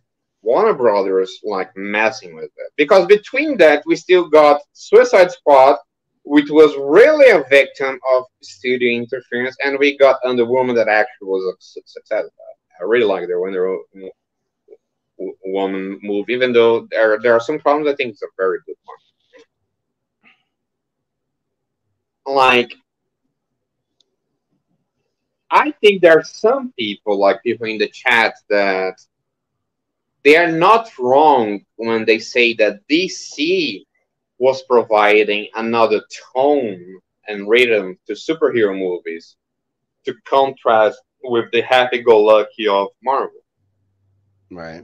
Warner Brothers like messing with it. Because between that, we still got Suicide Squad, which was really a victim of studio interference, and we got Wonder Woman that actually was a success. I really like the Wonder Woman move, even though there there are some problems. I think it's a very good one. Like, I think there are some people, like people in the chat, that they are not wrong when they say that DC was providing another tone and rhythm to superhero movies to contrast with the happy-go-lucky of Marvel. Right.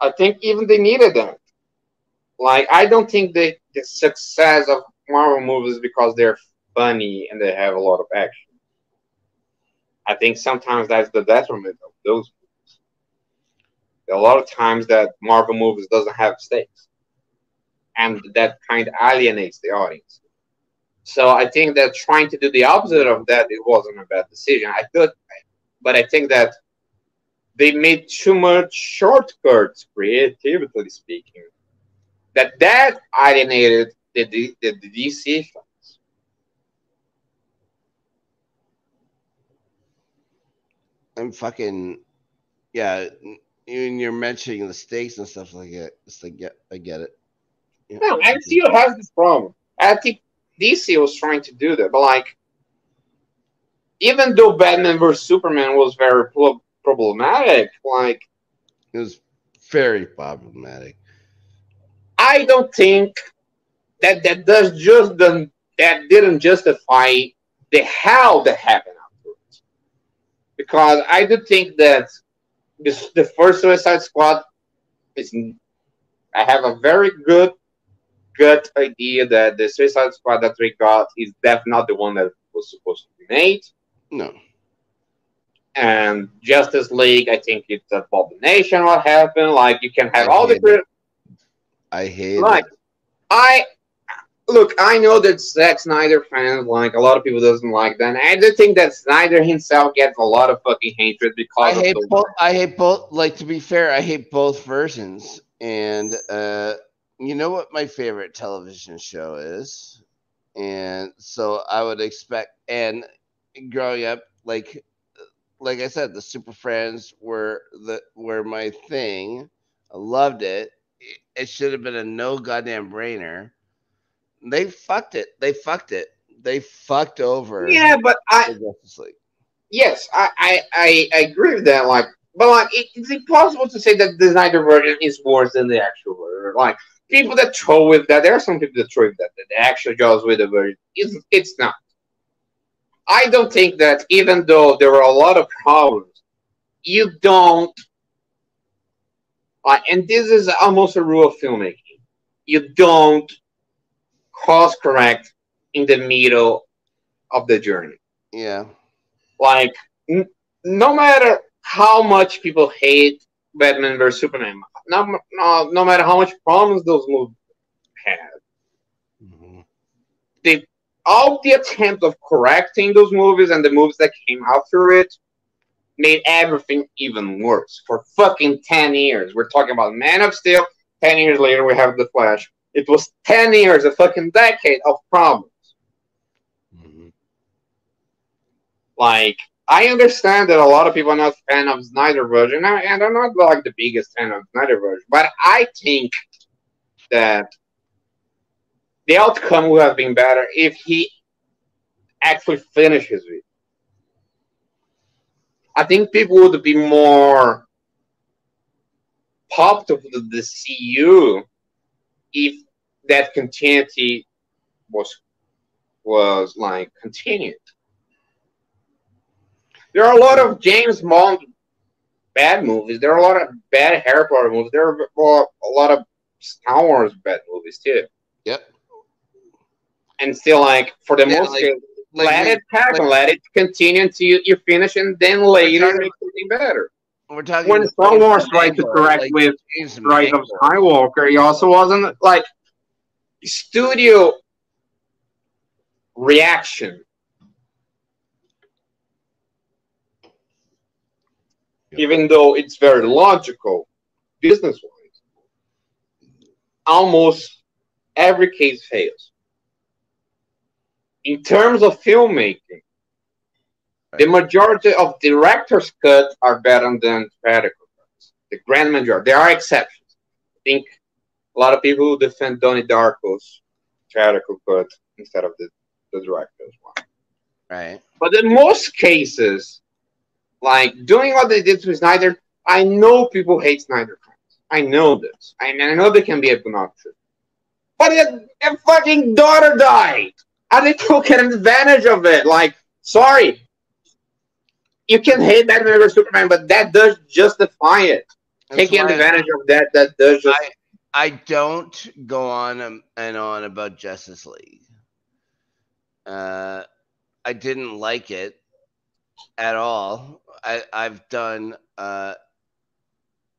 I think even they needed that. Like, I don't think the, the success of Marvel movies because they're funny and they have a lot of action. I think sometimes that's the detriment of those movies. There are a lot of times that Marvel movies doesn't have stakes, and that kind of alienates the audience. So I think that trying to do the opposite of that it wasn't a bad decision. I thought, but I think that they made too much shortcuts, creatively speaking, that that alienated the, the, the, DC. I'm fucking yeah. When you're mentioning the stakes and stuff like that, it's like yeah, I get it. Yeah. No, MCU has this problem. I think DC was trying to do that, but like, even though Batman vs Superman was very pro- problematic, like, It was very problematic. I don't think that that does just that didn't justify the hell that happened. Because I do think that this, the first Suicide Squad is. I have a very good gut idea that the Suicide Squad that we got is definitely not the one that was supposed to be made. No. And Justice League, I think it's abomination what happened. Like you can have I all the crit- I hate Right. it. I look. I know that Zack Snyder fans like a lot of people doesn't like that. And I do think that Snyder himself gets a lot of fucking hatred I because hate of the both. I hate both. Like to be fair, I hate both versions. And uh, you know what my favorite television show is, and so I would expect. And growing up, like, like I said, the Super Friends were the were my thing. I loved it. It- It should have been a no goddamn brainer. They fucked it. They fucked it. They fucked over yeah. But I Justice League. yes, I I, I, I agree with that. Like, but like it, it's impossible to say that the Snyder version is worse than the actual version. Like people that throw with that, there are some people that throw with that. that the actual Joss Whedon version, it's it's not. I don't think that even though there were a lot of problems, you don't. Uh, and this is almost a rule of filmmaking. You don't course correct in the middle of the journey. Yeah. Like, n- no matter how much people hate Batman vs Superman, no, no, no matter how much problems those movies had, Mhm. they all the attempt of correcting those movies and the movies that came after it made everything even worse for fucking 10 years. We're talking about Man of Steel. 10 years later, we have The Flash. It was 10 years, a fucking decade of problems. Mhm. Like, I understand that a lot of people are not fan of Snyder version, and I'm not like the biggest fan of Snyder version, but I think that the outcome would have been better if he actually finishes it. I think people would be more popped the, the CU if that continuity was was like continued. There are a lot of James Bond bad movies. There are a lot of bad Harry Potter movies. There are a lot of Star Wars bad movies too. Yep. And still, like for the Yeah, most, like- part, Like, let we- it happen, like- let it continue until you, you finish, and then later make something better. we're talking When Star Wars tried to correct like with Rise of Skywalker, he also wasn't like studio reaction. Yep. Even though it's very logical, business wise, almost every case fails. In terms of filmmaking, the majority of director's cuts are better than theatrical cuts. The grand majority. There are exceptions. I think a lot of people who defend Donnie Darko's theatrical cut instead of the, the director's one. Right. But in most cases, like doing what they did to Snyder, I know people hate Snyder cuts. I know this. I mean, I know they can be obnoxious. But a, a fucking daughter died. And they took advantage of it. Like, sorry. You can hate Batman vs Superman, but that does justify it. That's Taking advantage of that, that does just I don't go on um, and on about Justice League. Uh, I didn't like it at all. I, I've done uh,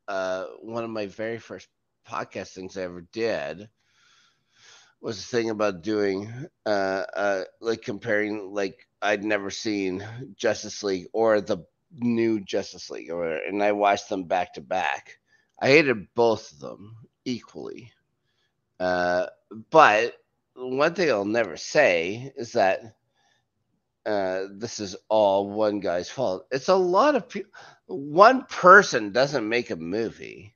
uh, one of my very first podcast things I ever did was a thing about doing uh, uh, like comparing like I'd never seen Justice League or the new Justice League or and I watched them back to back. I hated both of them equally. Uh, but one thing I'll never say is that uh, this is all one guy's fault. It's a lot of people. One person doesn't make a movie.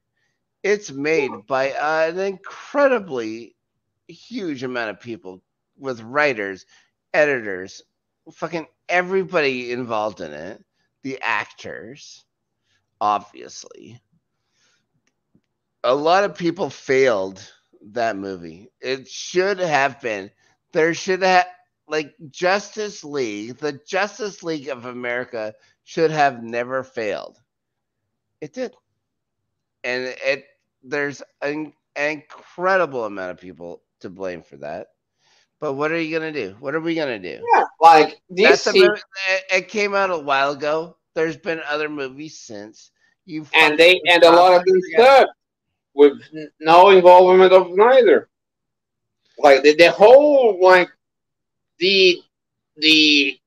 It's made by an incredibly huge amount of people with writers, editors, fucking everybody involved in it, the actors, obviously a lot of people failed that movie. It should have been. There should have like Justice League, the Justice League of America should have never failed. It did. And it there's an, an incredible amount of people to blame for that. But what are you gonna do? What are we gonna do? yeah, like That's a movie, it, came out a while ago. There's been other movies since. You and they and a lot of them stuff with no involvement of neither. Like the, the whole like the the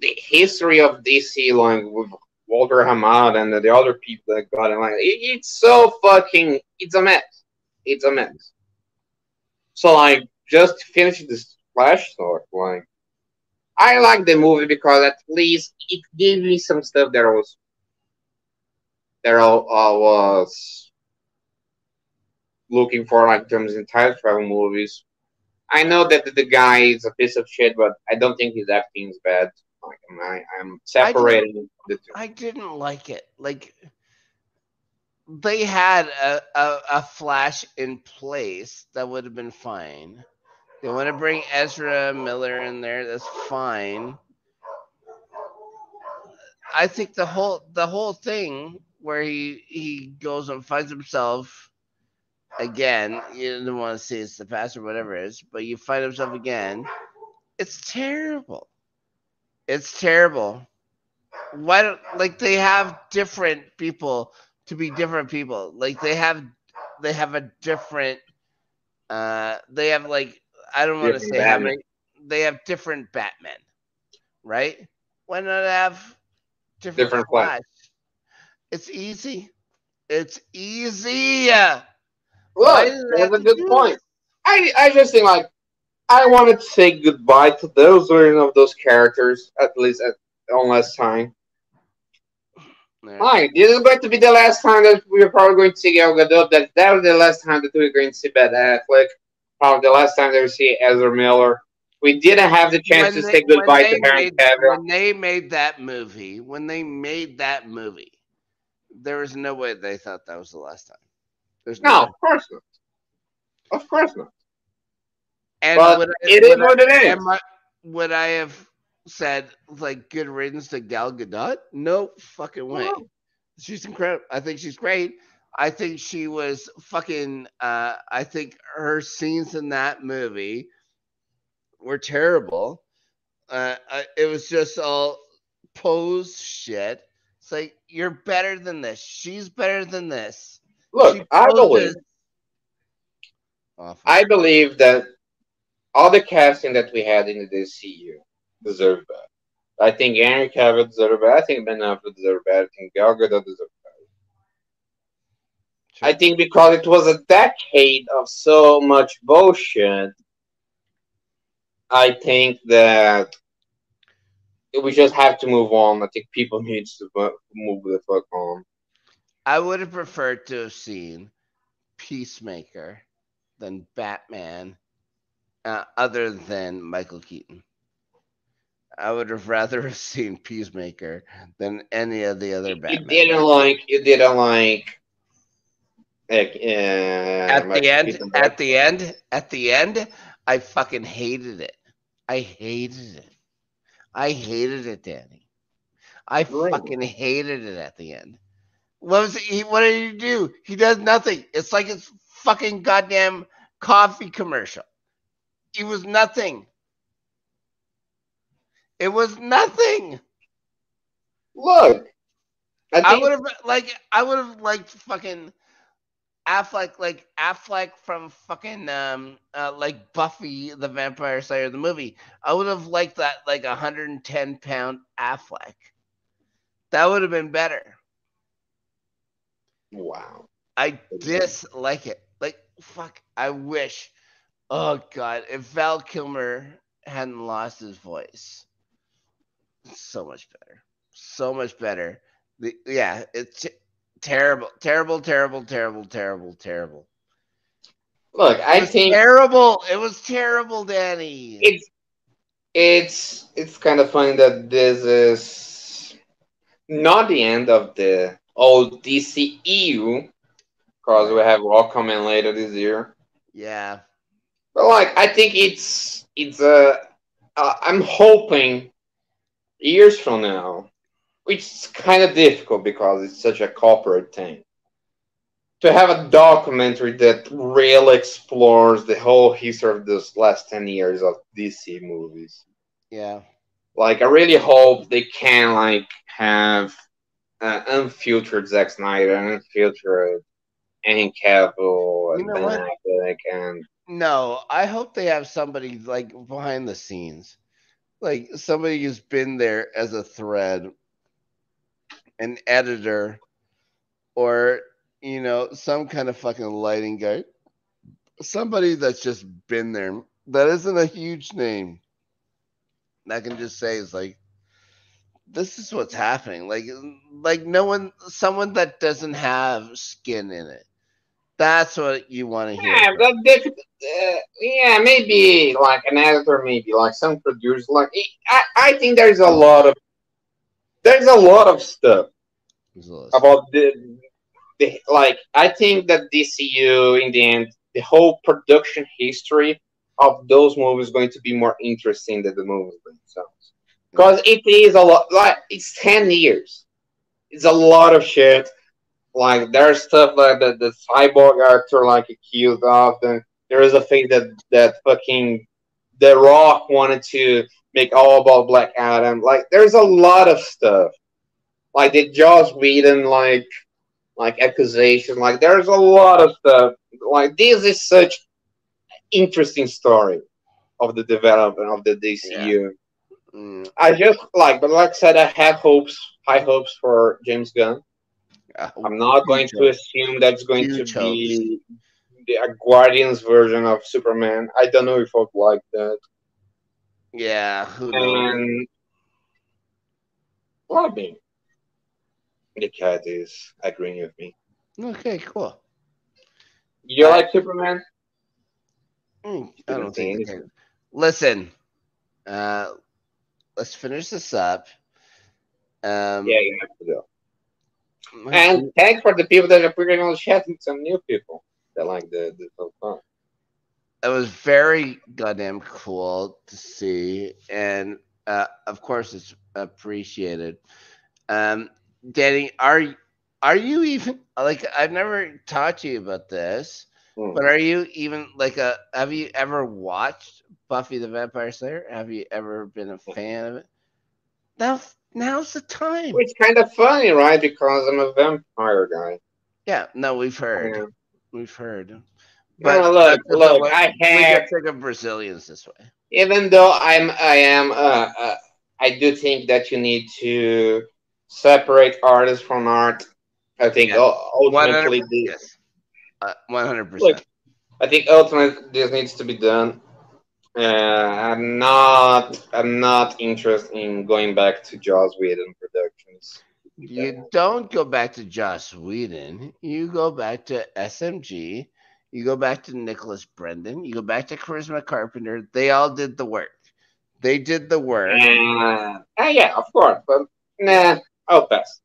the history of DC like with Walter Hamada and the, the other people that got in like it, it's so fucking it's a mess. It's a mess. So like just finishing this flash story, like I like the movie because at least it gave me some stuff that was that I uh, was looking for, like in terms of time travel movies. I know that the, guy is a piece of shit, but I don't think his acting is bad. Like, I, I'm separating the two. I didn't like it. Like they had a, a, a flash in place that would have been fine. They want to bring Ezra Miller in there. That's fine. I think the whole the whole thing where he he goes and finds himself again. You don't want to say it's the past or whatever it is, but you find himself again. It's terrible. It's terrible. Why don't like they have different people to be different people? Like they have they have a different uh they have like I don't want to say how many they have different Batmen, right? Why not have different, Different. Flash? It's easy. It's easy. Look, Why does it have that's a good do point. I, I just think like I wanted to say goodbye to those version of those characters at least at one last time. Yeah. Hi, this is going to be the last time that we're probably going to see Gal Gadot. That that was the last time that we're going to see Ben Affleck. Probably the last time that we see Ezra Miller. We didn't have the chance to When say they- when goodbye to Henry Cavill. When they made that movie, when they made that movie, there was no way they thought that was the last time. There's No, way. of course not. Of course not. And But would- it is would I- what it is. Am I, would I have said like good riddance to Gal Gadot? No fucking way. No. She's incredible. I think she's great. I think she was fucking. Uh, I think her scenes in that movie were terrible. Uh, I, it was just all pose shit. It's like you're better than this. She's better than this. Look, I believe Awful. I believe that all the casting that we had in the DCU deserved better. I think Henry Cavill deserved better. I think Ben Affleck deserved better. I think Gal Gadot deserved better. I think because it was a decade of so much bullshit, I think that we just have to move on. I think people need to move the fuck on. I would have preferred to have seen Peacemaker than Batman, uh, other than Michael Keaton. I would have rather have seen Peacemaker than any of the other You Batman. didn't like. You didn't like. Like, uh, at Michael the end, Keaton at the end, at the end, I fucking hated it. I hated it. I hated it, Daney. I Really? fucking hated it at the end. What was he? What did he do? He does nothing. It's like it's fucking goddamn coffee commercial. He was nothing. It was nothing. Look, I I would have like I would have liked fucking Affleck like Affleck from fucking um uh, like Buffy the Vampire Slayer the movie. I would have liked that like 110 pound Affleck. That would have been better. Wow. I dislike it. Like fuck. I wish. Oh god, if Val Kilmer hadn't lost his voice, so much better. So much better. The, yeah, it's terrible, terrible, terrible, terrible, terrible, terrible. Look, I think terrible. It was terrible, Daney. it's it's it's kind of funny that this is not the end of the old DCEU because we have all coming later this year. yeah, But like, I think it's it's uh, uh I'm hoping years from now, which is kind of difficult because it's such a corporate thing, to have a documentary that really explores the whole history of this last ten years of DC movies. yeah, Like, I really hope they can like have uh, unfiltered Zack Snyder and unfiltered Henry Cavill and You know Ben? Affleck and No, I hope they have somebody like behind the scenes, like somebody who's been there as a thread, an editor, or you know, some kind of fucking lighting guy, somebody that's just been there. That isn't a huge name. That can just say is like, this is what's happening. Like, like no one, someone that doesn't have skin in it. That's what you want to hear. Yeah, uh, yeah, maybe like an editor, maybe like some producer. Like I, I think there's a lot of there's a lot of stuff about the, the like. I think that DCU in the end, the whole production history of those movies is going to be more interesting than the movies themselves because it is a lot. Like it's ten years. It's a lot of shit. Like there's stuff like the, the cyborg actor like accused of and there is a thing that that fucking the rock wanted to make all about black adam. Like there's a lot of stuff. Like the Joss Whedon like like accusation like there's a lot of stuff. Like this is such interesting story of the development of the DCU Mm, I just like but like I said I have hopes high hopes for James Gunn I I'm not going to assume that's going to be the Guardians version of Superman. I don't know if I'd like that. Yeah, who knows? And well, I mean, the cat is agreeing with me. Okay, cool. You I- like Superman? Mm, I don't think. Listen, uh, let's finish this up. Um, Yeah, you have to go. And thanks for the people that are putting on the chat and some new people that like the the so fun. it was very goddamn cool to see, and uh, of course it's appreciated. Um, Daney, are are you even like I've never talked to you about this, Hmm. but are you even like a have you ever watched Buffy the Vampire Slayer? Have you ever been a fan of it? Now now's the time. Which kind of funny, right? Because I'm a vampire guy. Yeah, no, we've heard. Yeah. We've heard. Well, look, that's- that's look, what- I we have get sick Brazilians this way. even though I'm I am uh, uh, I do think that you need to separate artist from art. I think Yeah. ultimately, 100%. the, Yes. Uh, 100%. Look, I think ultimately this needs to be done. Uh, I'm not I'm not interested in going back to Joss Whedon Productions. You don't go back to Joss Whedon. You go back to SMG. You go back to Nicholas Brendon. You go back to Charisma Carpenter. They all did the work. They did the work. Uh, uh, yeah, of course, but nah, I'll pass.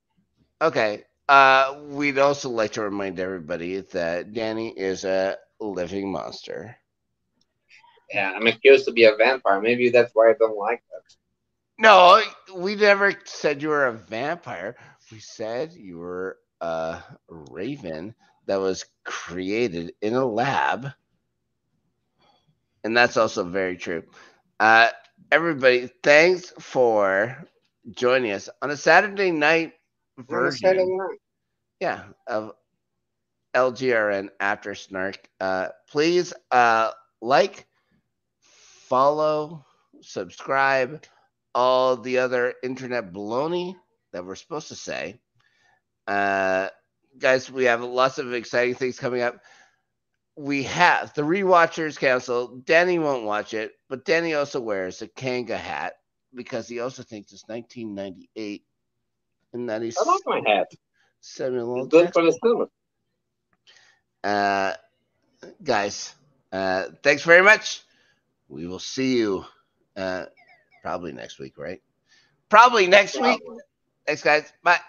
Okay. Uh, we'd also like to remind everybody that Daney is a living monster. Yeah, I'm accused to be a vampire. Maybe that's why I don't like that. No, we never said you were a vampire. We said you were a raven that was created in a lab. And that's also very true. Uh, everybody, thanks for joining us on a Saturday night version. Yeah, of LGRN After Snark. Uh, please uh, like, follow, subscribe, all the other internet baloney that we're supposed to say. Uh, guys, we have lots of exciting things coming up. We have the Rewatchers Council. Daney won't watch it, but Daney also wears a Kangol hat because he also thinks it's 1998 and that he's I like my hat. Samuel L. Good for the. Uh, guys, uh, thanks very much. We will see you uh, probably next week, right? Probably next week. Thanks, guys. Bye.